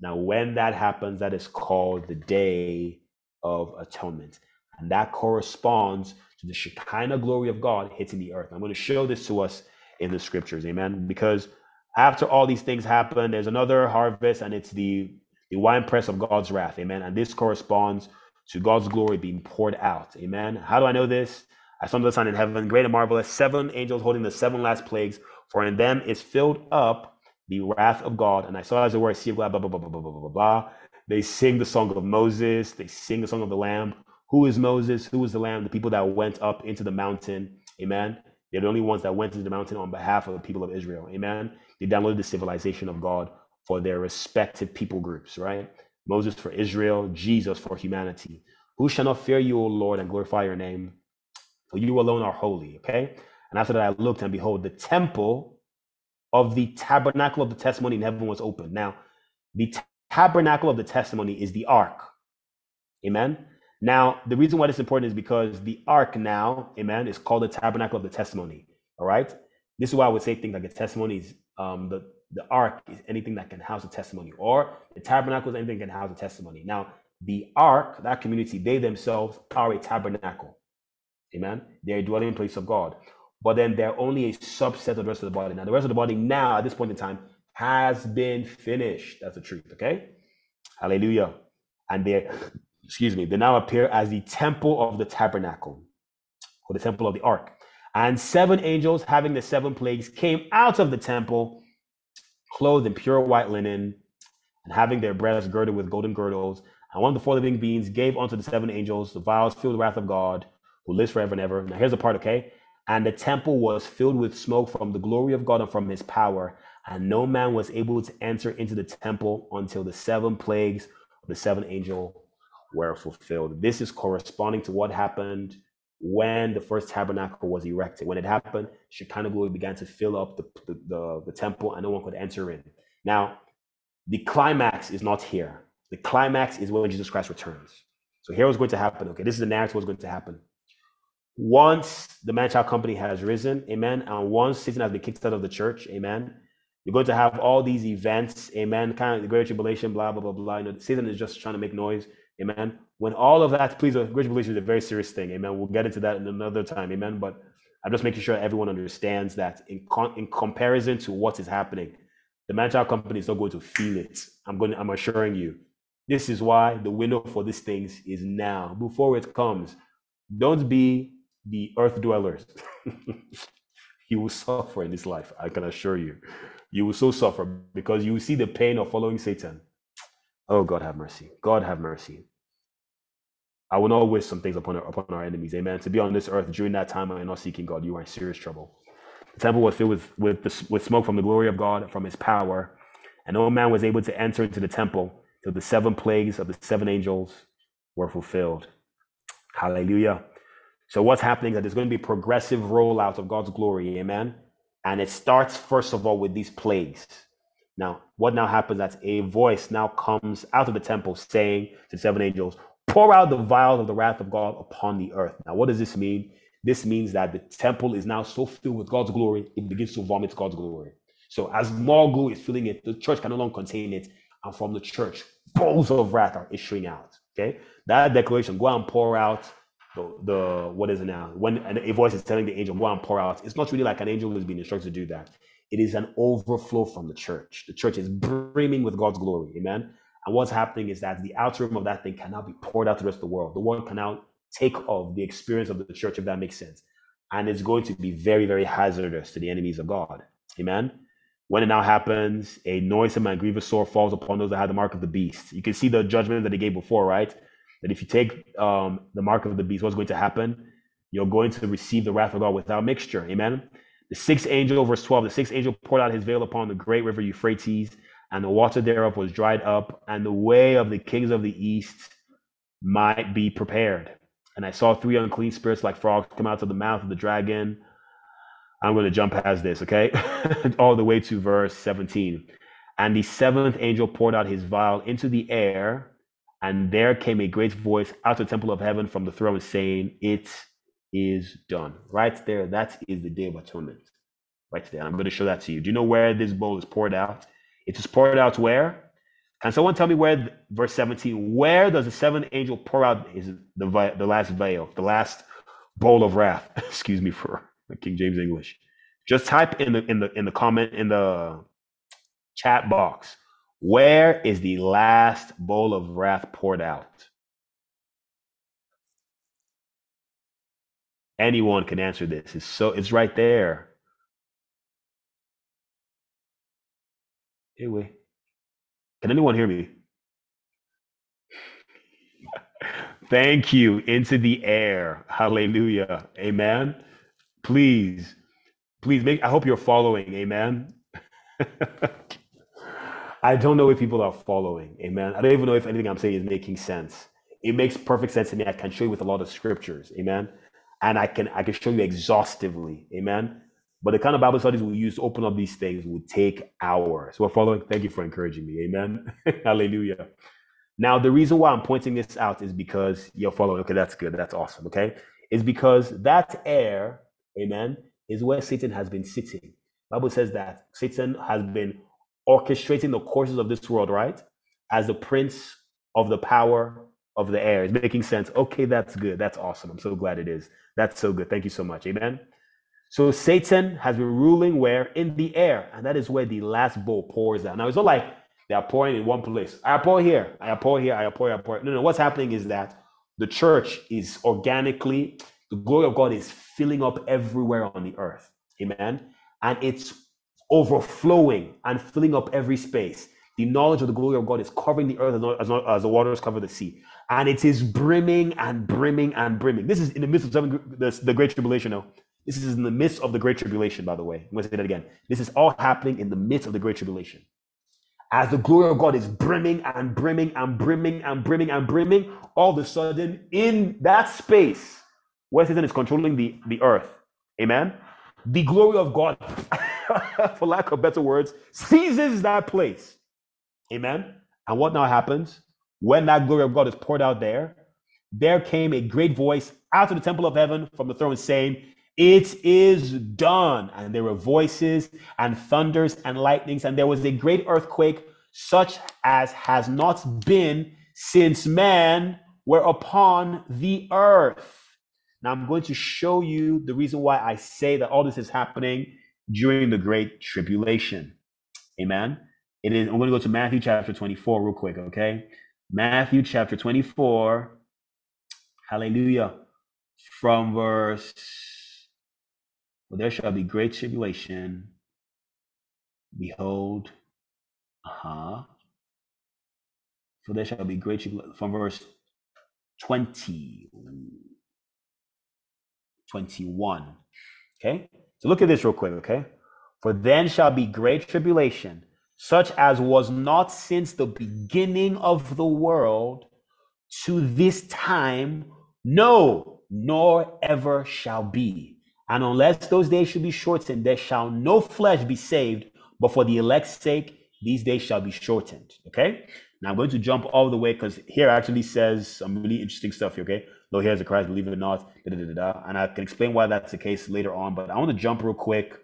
Now, when that happens, that is called the Day of Atonement. And that corresponds to the Shekinah glory of God hitting the earth. I'm going to show this to us in the scriptures. Amen. Because after all these things happen, there's another harvest, and it's the, the winepress of God's wrath. Amen. And this corresponds to God's glory being poured out. Amen. How do I know this? I saw the sign in heaven, great and marvelous, seven angels holding the seven last plagues, for in them is filled up the wrath of God. And I saw as it were a sea of blah, blah, blah, blah, blah, blah, blah, blah, blah. They sing the song of Moses. They sing the song of the Lamb. Who is Moses? Who is the Lamb? The people that went up into the mountain. Amen. They're the only ones that went into the mountain on behalf of the people of Israel. Amen. They downloaded the civilization of God for their respective people groups, right? Moses for Israel, Jesus for humanity. Who shall not fear you, O Lord, and glorify your name? For you alone are holy. Okay. And after that, I looked, and behold, the temple of the tabernacle of the testimony in heaven was open. Now, the tabernacle of the testimony is the ark. Amen. Now, the reason why this is important is because the ark now, amen, is called the tabernacle of the testimony. All right. This is why I would say things like the testimony is um, the the ark is anything that can house a testimony, or the tabernacle is anything that can house a testimony. Now, the ark, that community, they themselves are a tabernacle. Amen. They're a dwelling place of God. But then they're only a subset of the rest of the body. Now, the rest of the body now, at this point in time, has been finished. That's the truth. Okay. Hallelujah. And they excuse me, they now appear as the temple of the tabernacle, or the temple of the ark. And seven angels, having the seven plagues, came out of the temple, clothed in pure white linen, and having their breasts girded with golden girdles. And one of the four living beings gave unto the seven angels the vials filled with the wrath of God, who lives forever and ever. Now here's the part, okay? And the temple was filled with smoke from the glory of God and from his power. And no man was able to enter into the temple until the seven plagues of the seven angel were fulfilled. This is corresponding to what happened when the first tabernacle was erected. When it happened, Shekinah glory began to fill up the, the, the, the temple and no one could enter in. Now, the climax is not here. The climax is when Jesus Christ returns. So here what's going to happen. Okay, this is the narrative what's going to happen. Once the man child company has risen, amen, and once Satan has been kicked out of the church, amen, you're going to have all these events, amen, kind of the great tribulation, blah, blah, blah, blah. You know, Satan is just trying to make noise. Amen. When all of that, please, the great tribulation is a very serious thing. Amen. We'll get into that in another time. Amen. But I'm just making sure everyone understands that in con- in comparison to what is happening, the man-child company is not going to feel it. I'm going. to, I'm assuring you. This is why the window for these things is now, before it comes. Don't be the earth dwellers. *laughs* you will suffer in this life. I can assure you. You will so suffer because you will see the pain of following Satan Oh, God have mercy. God have mercy. I will not wish some things upon our, upon our enemies. Amen. To be on this earth during that time and not seeking God, you are in serious trouble. The temple was filled with, with, the, with smoke from the glory of God, from his power, and no man was able to enter into the temple till the seven plagues of the seven angels were fulfilled. Hallelujah. So, what's happening is that there's going to be progressive rollout of God's glory. Amen. And it starts, first of all, with these plagues. Now, what now happens that a voice now comes out of the temple saying to seven angels, pour out the vials of the wrath of God upon the earth. Now, what does this mean? This means that the temple is now so filled with God's glory, it begins to vomit God's glory. So, as more glory is filling it, the church can no longer contain it. And from the church, bowls of wrath are issuing out. Okay. That declaration, go and pour out the, what is it now? When a voice is telling the angel, go and pour out, it's not really like an angel who's been instructed to do that. It is an overflow from the church. The church is brimming with God's glory. Amen. And what's happening is that the outer rim of that thing cannot be poured out to the rest of the world. The world cannot take of the experience of the church, if that makes sense. And it's going to be very, very hazardous to the enemies of God. Amen. When it now happens, a noisome and grievous sore falls upon those that have the mark of the beast. You can see the judgment that he gave before, right? That if you take um, the mark of the beast, what's going to happen? You're going to receive the wrath of God without mixture. Amen. The sixth angel, verse 12, the sixth angel poured out his veil upon the great river Euphrates, and the water thereof was dried up, and the way of the kings of the east might be prepared. And I saw three unclean spirits like frogs come out of the mouth of the dragon. I'm going to jump past this, okay? *laughs* All the way to verse 17. And the seventh angel poured out his vial into the air, and there came a great voice out of the temple of heaven from the throne saying, It is done. Right there, that is the day of atonement. Right there. I'm going to show that to you. Do you know where this bowl is poured out? It is poured out where? Can someone tell me where, verse 17, where does the seventh angel pour out his, the, the last veil, the last bowl of wrath? *laughs* Excuse me for King James English. Just type in the in the in the comment in the chat box. Where is the last bowl of wrath poured out? Anyone can answer this. It's so it's right there. Anyway, can anyone hear me? *laughs* Thank you. Into the air. Hallelujah. Amen. Please, please make I hope you're following. Amen. *laughs* I don't know if people are following. Amen. I don't even know if anything I'm saying is making sense. It makes perfect sense to me. I can show you with a lot of scriptures. Amen and I can I can show you exhaustively, amen. But the kind of Bible studies we use to open up these things would take hours. We're following. Thank you for encouraging me. Amen. *laughs* Hallelujah. Now, the reason why I'm pointing this out is because you're following. Okay, that's good. That's awesome. Okay. Is because that air, amen, is where Satan has been sitting. Bible says that Satan has been orchestrating the courses of this world, right? As the prince of the power of the air. It's making sense. Okay, that's good. That's awesome. I'm so glad it is. That's so good. Thank you so much. Amen. So Satan has been ruling where? In the air. And that is where the last bowl pours out. Now it's not like they are pouring in one place. I pour here, I pour here, I pour, I pour. No, no. What's happening is that the church is organically, the glory of God is filling up everywhere on the earth. Amen. And it's overflowing and filling up every space. The knowledge of the glory of God is covering the earth as, as, the waters cover the sea. And it is brimming and brimming and brimming. This is in the midst of the, the Great Tribulation now. This is in the midst of the Great Tribulation, by the way. I'm going to say that again. This is all happening in the midst of the Great Tribulation. As the glory of God is brimming and brimming and brimming and brimming and brimming, all of a sudden, in that space where Satan is controlling the, the earth, amen, the glory of God, *laughs* for lack of better words, seizes that place. Amen. And what now happens? When that glory of God is poured out there, there came a great voice out of the temple of heaven from the throne saying, It is done. And there were voices and thunders and lightnings, and there was a great earthquake, such as has not been since man were upon the earth. Now, I'm going to show you the reason why I say that all this is happening during the Great Tribulation. Amen. It is, I'm going to go to Matthew chapter 24 real quick, okay? Matthew chapter 24. Hallelujah. From verse, well, there shall be great tribulation. Behold, uh huh. For there shall be great tribulation. From verse 20, 21. Okay? So look at this real quick, okay? For then shall be great tribulation such as was not since the beginning of the world to this time, no, nor ever shall be. And unless those days should be shortened, there shall no flesh be saved, but for the elect's sake, these days shall be shortened. Okay? Now I'm going to jump all the way because here actually says some really interesting stuff here, okay? Though here's a Christ, believe it or not, da, da, da, da, and I can explain why that's the case later on, but I want to jump real quick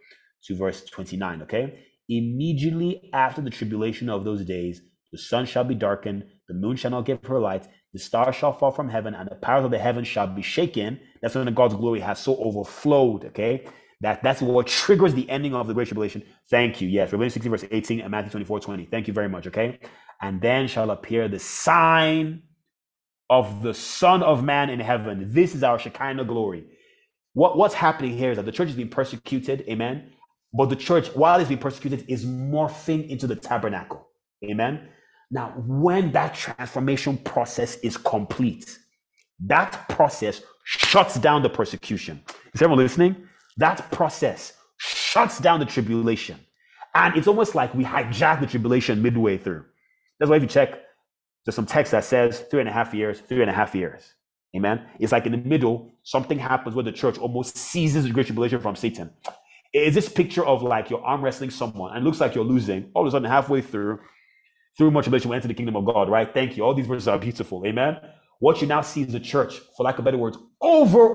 to verse 29, okay? Immediately after the tribulation of those days, the sun shall be darkened, the moon shall not give her light, the stars shall fall from heaven, and the powers of the heavens shall be shaken. That's when God's glory has so overflowed. Okay. That, that's what triggers the ending of the great tribulation. Thank you. Yes. Revelation 16, verse 18 and Matthew 24, 20. Thank you very much. Okay. And then shall appear the sign of the Son of Man in heaven. This is our Shekinah glory. What, what's happening here is that the church is being persecuted. Amen. But the church, while it's being persecuted, is morphing into the tabernacle. Amen. Now, when that transformation process is complete, that process shuts down the persecution. Is everyone listening? That process shuts down the tribulation. And it's almost like we hijack the tribulation midway through. That's why if you check, there's some text that says three and a half years, three and a half years. Amen. It's like in the middle, something happens where the church almost seizes the great tribulation from Satan is this picture of like you're arm wrestling someone and looks like you're losing. All of a sudden, halfway through, through much tribulation, we enter the kingdom of God, right? Thank you. All these verses are beautiful. Amen. What you now see is the church, for lack of better words, over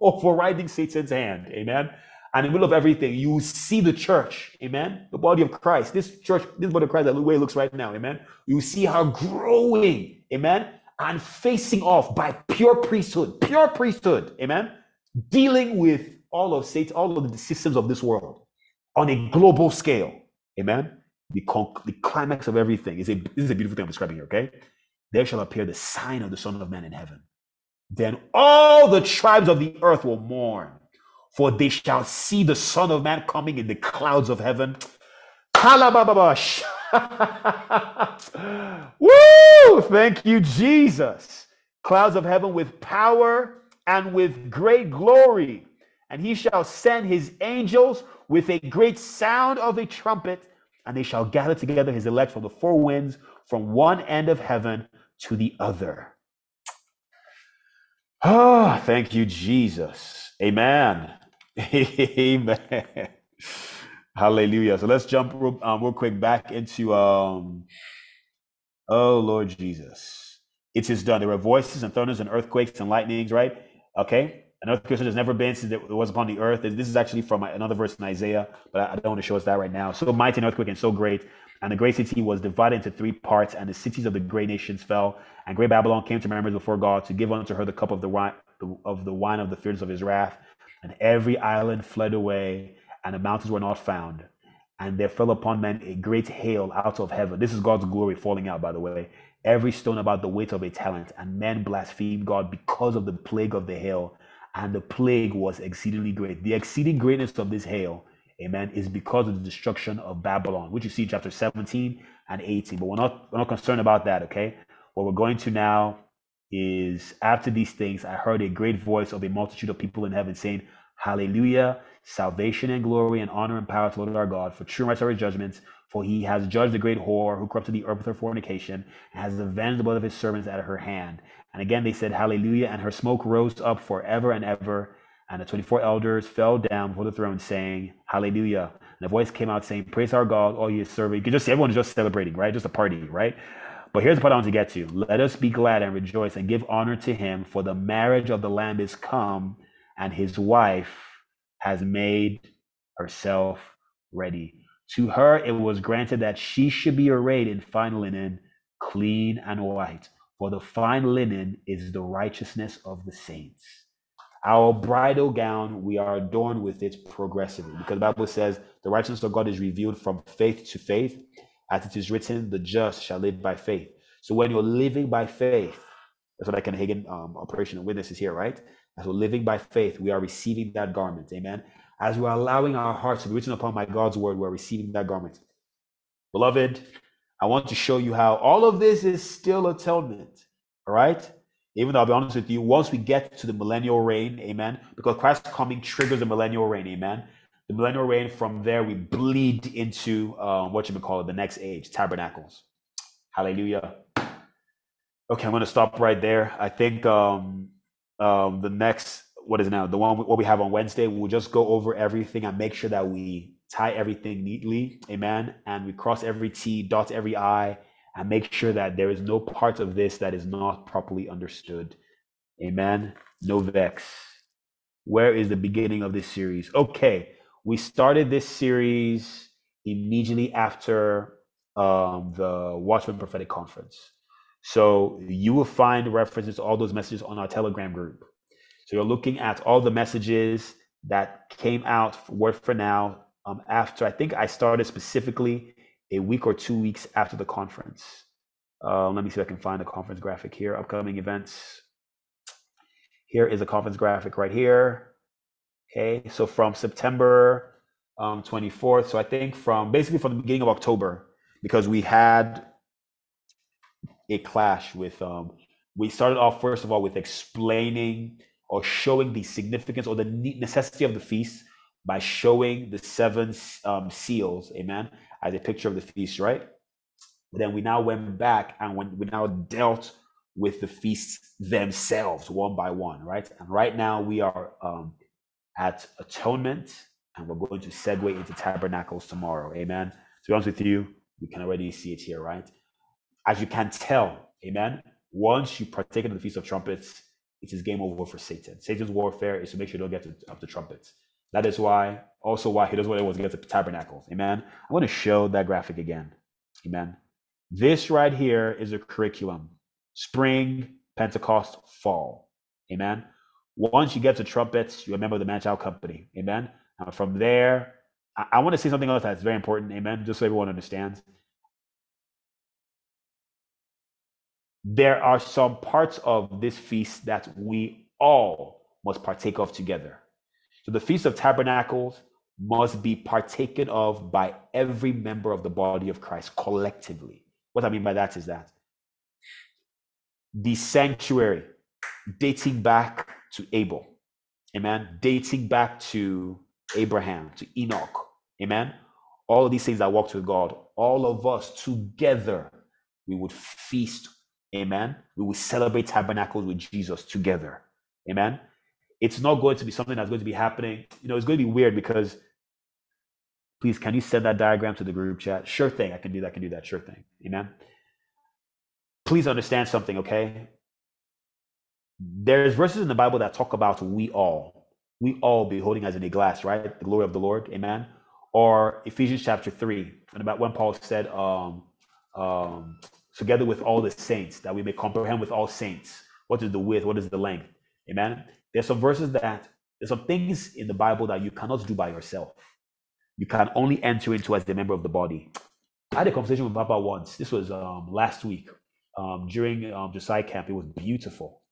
overriding Satan's hand. Amen. And in the middle of everything, you see the church, amen. The body of Christ. This church, this body of Christ, the way it looks right now, amen. You see her growing, amen, and facing off by pure priesthood, pure priesthood, amen. Dealing with all of Satan, all of the systems of this world on a global scale. Amen. The, the climax of everything is a this is a beautiful thing I'm describing here, okay? There shall appear the sign of the Son of Man in heaven. Then all the tribes of the earth will mourn, for they shall see the Son of Man coming in the clouds of heaven. *laughs* Woo! Thank you, Jesus. Clouds of heaven with power and with great glory and he shall send his angels with a great sound of a trumpet, and they shall gather together his elect from the four winds, from one end of heaven to the other. Oh, thank you, Jesus. Amen. *laughs* Amen. Hallelujah. So let's jump real, um, real quick back into um, oh Lord Jesus. It is done. There were voices and thunders and earthquakes and lightnings, right? Okay. An earthquake has never been since it was upon the earth. This is actually from another verse in Isaiah, but I don't want to show us that right now. So mighty an earthquake and so great. And the great city was divided into three parts, and the cities of the great nations fell. And great Babylon came to remembrance before God to give unto her the cup of the wine of the wine of the fierceness of his wrath. And every island fled away, and the mountains were not found. And there fell upon men a great hail out of heaven. This is God's glory falling out, by the way. Every stone about the weight of a talent. And men blasphemed God because of the plague of the hail and the plague was exceedingly great. The exceeding greatness of this hail, amen, is because of the destruction of Babylon, which you see chapter 17 and 18. But we're not, we're not concerned about that, okay? What we're going to now is after these things, I heard a great voice of a multitude of people in heaven saying, Hallelujah, salvation and glory and honor and power to Lord our God, for true and right judgments. For he has judged the great whore who corrupted the earth with her fornication, and has avenged the blood of his servants at her hand. And again they said, Hallelujah. And her smoke rose up forever and ever. And the 24 elders fell down before the throne, saying, Hallelujah. And a voice came out saying, Praise our God, all you servants. You can just see everyone is just celebrating, right? Just a party, right? But here's the part I want to get to. Let us be glad and rejoice and give honor to him, for the marriage of the Lamb is come, and his wife has made herself ready. To her it was granted that she should be arrayed in fine linen, clean and white. For the fine linen is the righteousness of the saints. Our bridal gown, we are adorned with it progressively. Because the Bible says the righteousness of God is revealed from faith to faith. As it is written, the just shall live by faith. So when you're living by faith, that's what Kenneth Hagin um, operation and witnesses here, right? As we're living by faith, we are receiving that garment. Amen. As we're allowing our hearts to be written upon my God's word, we're receiving that garment. Beloved, I want to show you how all of this is still atonement. All right? Even though I'll be honest with you, once we get to the millennial reign, amen, because Christ's coming triggers the millennial reign, amen. The millennial reign, from there, we bleed into um, what you would call it, the next age, tabernacles. Hallelujah. Okay, I'm going to stop right there. I think um, um, the next, what is it now? The one what we have on Wednesday, we'll just go over everything and make sure that we tie everything neatly, amen, and we cross every T, dot every I, and make sure that there is no part of this that is not properly understood. Amen. No vex. Where is the beginning of this series? Okay, we started this series immediately after um, the Watchman Prophetic Conference. So you will find references to all those messages on our Telegram group. So you're looking at all the messages that came out word for now um, after I think I started specifically a week or two weeks after the conference. Uh, let me see if I can find the conference graphic here. Upcoming events. Here is a conference graphic right here. Okay, so from September um, 24th, so I think from basically from the beginning of October, because we had a clash with, um, we started off first of all with explaining or showing the significance or the necessity of the feast by showing the seven um, seals, amen, as a picture of the feast, right? But then we now went back and when we now dealt with the feasts themselves one by one, right? And right now we are um, at atonement and we're going to segue into tabernacles tomorrow, amen. To be honest with you, we can already see it here, right? As you can tell, amen, once you partake in the Feast of Trumpets, it is game over for Satan. Satan's warfare is to make sure you don't get to, up the trumpets. That is why, also why he does what want to get to tabernacles. Amen. I'm going to show that graphic again. Amen. This right here is a curriculum. Spring, Pentecost, fall. Amen. Once you get to trumpets, you remember the Man Child Company. Amen. And from there, I, I want to say something else that's very important. Amen. Just so everyone understands. There are some parts of this feast that we all must partake of together. So the Feast of Tabernacles must be partaken of by every member of the body of Christ collectively. What I mean by that is that the sanctuary dating back to Abel, amen, dating back to Abraham, to Enoch, amen, all of these things that walked with God, all of us together, we would feast, amen, we would celebrate tabernacles with Jesus together, amen. It's not going to be something that's going to be happening. You know, it's going to be weird because please, can you send that diagram to the group chat? Sure thing. I can do that. I can do that. Sure thing. Amen. Please understand something, okay? There's verses in the Bible that talk about we all, we all beholding as in a glass, right? The glory of the Lord. Amen. Or Ephesians chapter 3, and about when Paul said, um, um, together with all the saints, that we may comprehend with all saints what is the width, what is the length. Amen. There's some verses that there's some things in the Bible that you cannot do by yourself. You can only enter into as a member of the body. I had a conversation with Papa once. This was um, last week um, during um, Josiah camp. It was beautiful.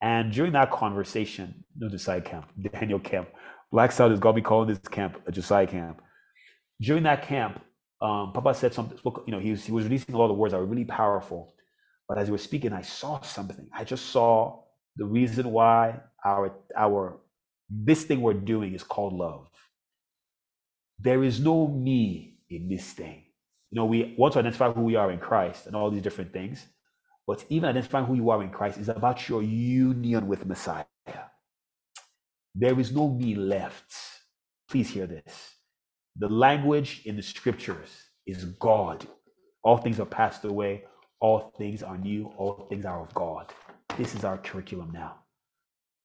And during that conversation, no Josiah camp, *laughs* Daniel camp, Black South has got me calling this camp a Josiah camp. During that camp, um, Papa said something. Spoke, you know, he was he was releasing a lot of words that were really powerful. But as he was speaking, I saw something. I just saw the reason why our our this thing we're doing is called love. There is no me in this thing. You know, we want to identify who we are in Christ and all these different things. But even identifying who you are in Christ is about your union with Messiah. There is no me left. Please hear this. The language in the scriptures is God. All things are passed away, all things are new, all things are of God. This is our curriculum now.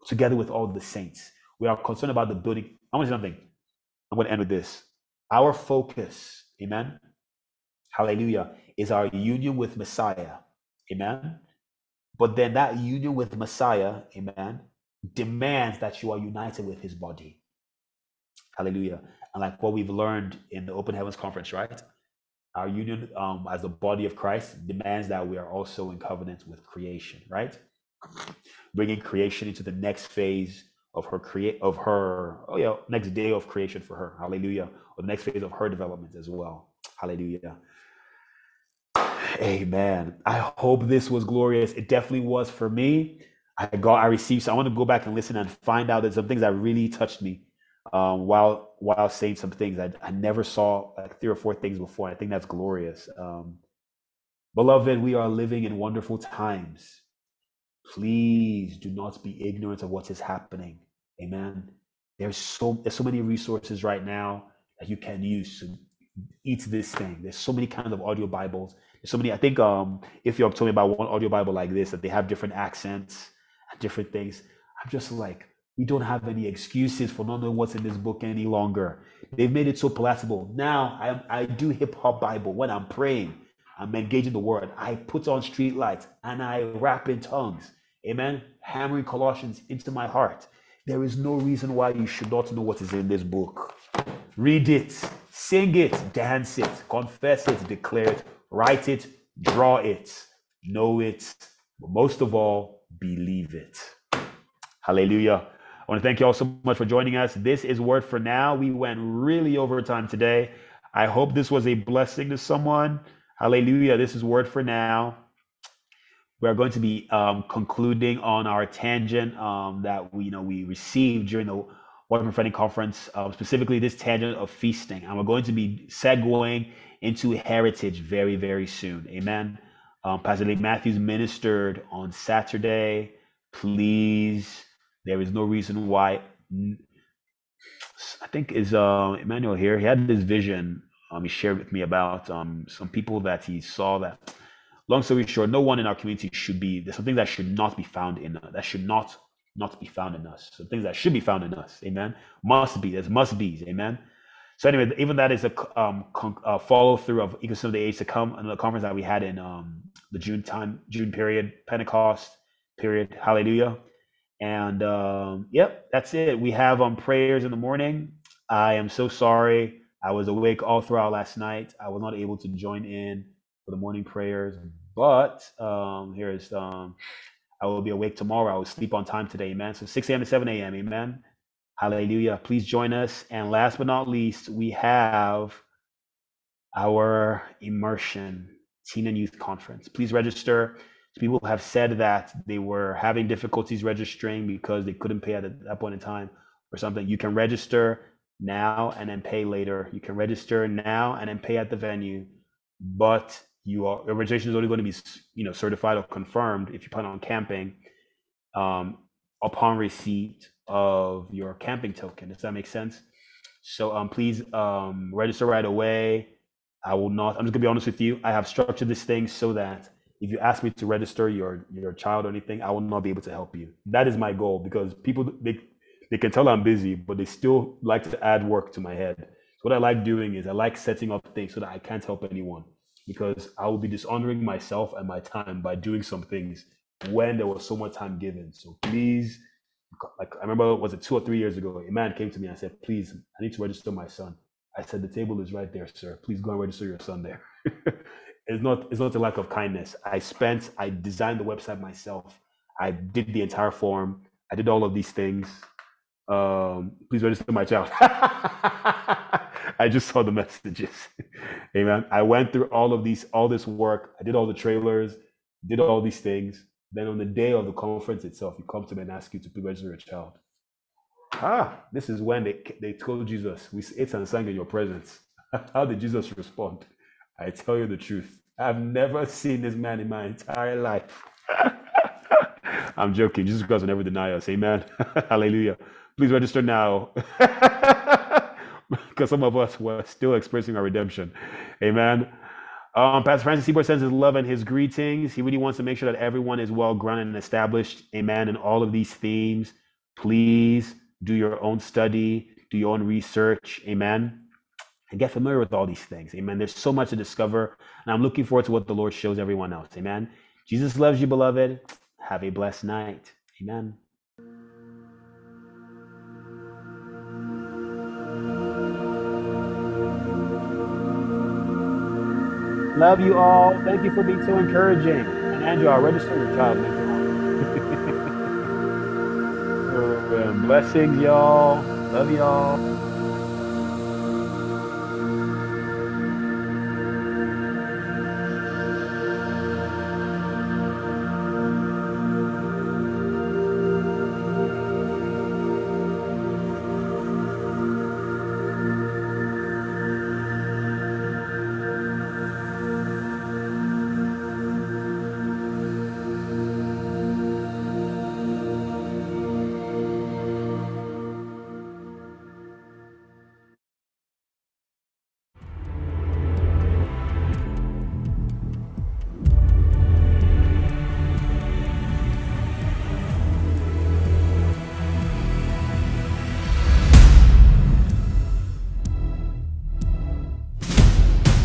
Together with all the saints, we are concerned about the building. I want to say something. I'm going to end with this. Our focus, amen, hallelujah, is our union with Messiah, amen. But then that union with Messiah, amen, demands that you are united with his body. Hallelujah. And like what we've learned in the Open Heavens Conference, right? Our union um, as the body of Christ demands that we are also in covenant with creation, right? Bringing creation into the next phase of her create of her oh yeah next day of creation for her. Hallelujah. Or the next phase of her development as well. Hallelujah. Amen. I hope this was glorious. It definitely was for me. I got i received so i want to go back and listen and find out that some things that really touched me um, while while saying some things. I, I never saw like three or four things before. I think that's glorious. Um, beloved, we are living in wonderful times. Please do not be ignorant of what is happening. Amen. There's so there's so many resources right now that you can use to eat this thing. There's so many kinds of audio Bibles. There's so many. I think um, if you're telling me about one audio Bible like this, that they have different accents and different things. I'm just like, we don't have any excuses for not knowing what's in this book any longer. They've made it so palatable. Now I, I do hip hop Bible when I'm praying. I'm engaging the word. I put on street lights and I rap in tongues. Amen. Hammering Colossians into my heart. There is no reason why you should not know what is in this book. Read it, sing it, dance it, confess it, declare it, write it, draw it, know it, but most of all, believe it. Hallelujah. I want to thank you all so much for joining us. This is Word for Now. We went really over time today. I hope this was a blessing to someone. Hallelujah. This is Word for Now. We're going to be um, concluding on our tangent um, that we you know we received during the Water Prophetic Conference, uh, specifically this tangent of feasting. And we're going to be segueing into heritage very, very soon. Amen. Um, Pastor Lee Matthews ministered on Saturday. Please there is no reason why. I think is uh, Emmanuel here. He had this vision. Um, he shared with me about um, some people that he saw that. Long story short, no one in our community should be. There's some things that should not be found in that should not not be found in us. Some things that should be found in us. Amen. Must be. There's must be's. Amen. So anyway, even that is a um, con- uh, follow through of ecosystem of the age to come, and the conference that we had in um, the June time, June period, Pentecost period. Hallelujah. And um, yep, that's it. We have um, prayers in the morning. I am so sorry. I was awake all throughout last night. I was not able to join in for the morning prayers, but um, here is um, I will be awake tomorrow. I will sleep on time today, amen. So 6 a.m. to 7 a.m., amen. Hallelujah. Please join us. And last but not least, we have our immersion teen and youth conference. Please register people have said that they were having difficulties registering because they couldn't pay at that point in time or something. You can register now and then pay later. You can register now and then pay at the venue, but you are your registration is only going to be you know certified or confirmed if you plan on camping um, upon receipt of your camping token. Does that make sense? So um, please um, register right away. I will not. I'm just gonna be honest with you. I have structured this thing so that if you ask me to register your your child or anything, I will not be able to help you. That is my goal because people they they can tell I'm busy, but they still like to add work to my head. So what I like doing is I like setting up things so that I can't help anyone because I will be dishonoring myself and my time by doing some things when there was so much time given. So please, like I remember, was it two or three years ago? A man came to me and said, "Please, I need to register my son." I said, "The table is right there, sir. Please go and register your son there." *laughs* it's not it's not a lack of kindness. I spent, I designed the website myself. I did the entire form. I did all of these things. Um, please register my child. *laughs* I just saw the messages. *laughs* Amen. I went through all of these, all this work. I did all the trailers, did all these things. Then on the day of the conference itself, you come to me and ask you to register a child. Ah, this is when they, they told Jesus, we ate and sang in your presence. *laughs* How did Jesus respond? I tell you the truth. I've never seen this man in my entire life. I'm joking. Jesus Christ will never deny us. Amen. Hallelujah. Please register now. *laughs* because some of us were still experiencing our redemption. Amen. Um, Pastor Francis Seaboard sends his love and his greetings. He really wants to make sure that everyone is well grounded and established. Amen. In all of these themes, please do your own study, do your own research. Amen. And get familiar with all these things. Amen. There's so much to discover. And I'm looking forward to what the Lord shows everyone else. Amen. Jesus loves you, beloved. Have a blessed night. Amen. Love you all. Thank you for being so encouraging. And Andrew, I'll register your child later on. *laughs* oh, Blessings, y'all. Love y'all.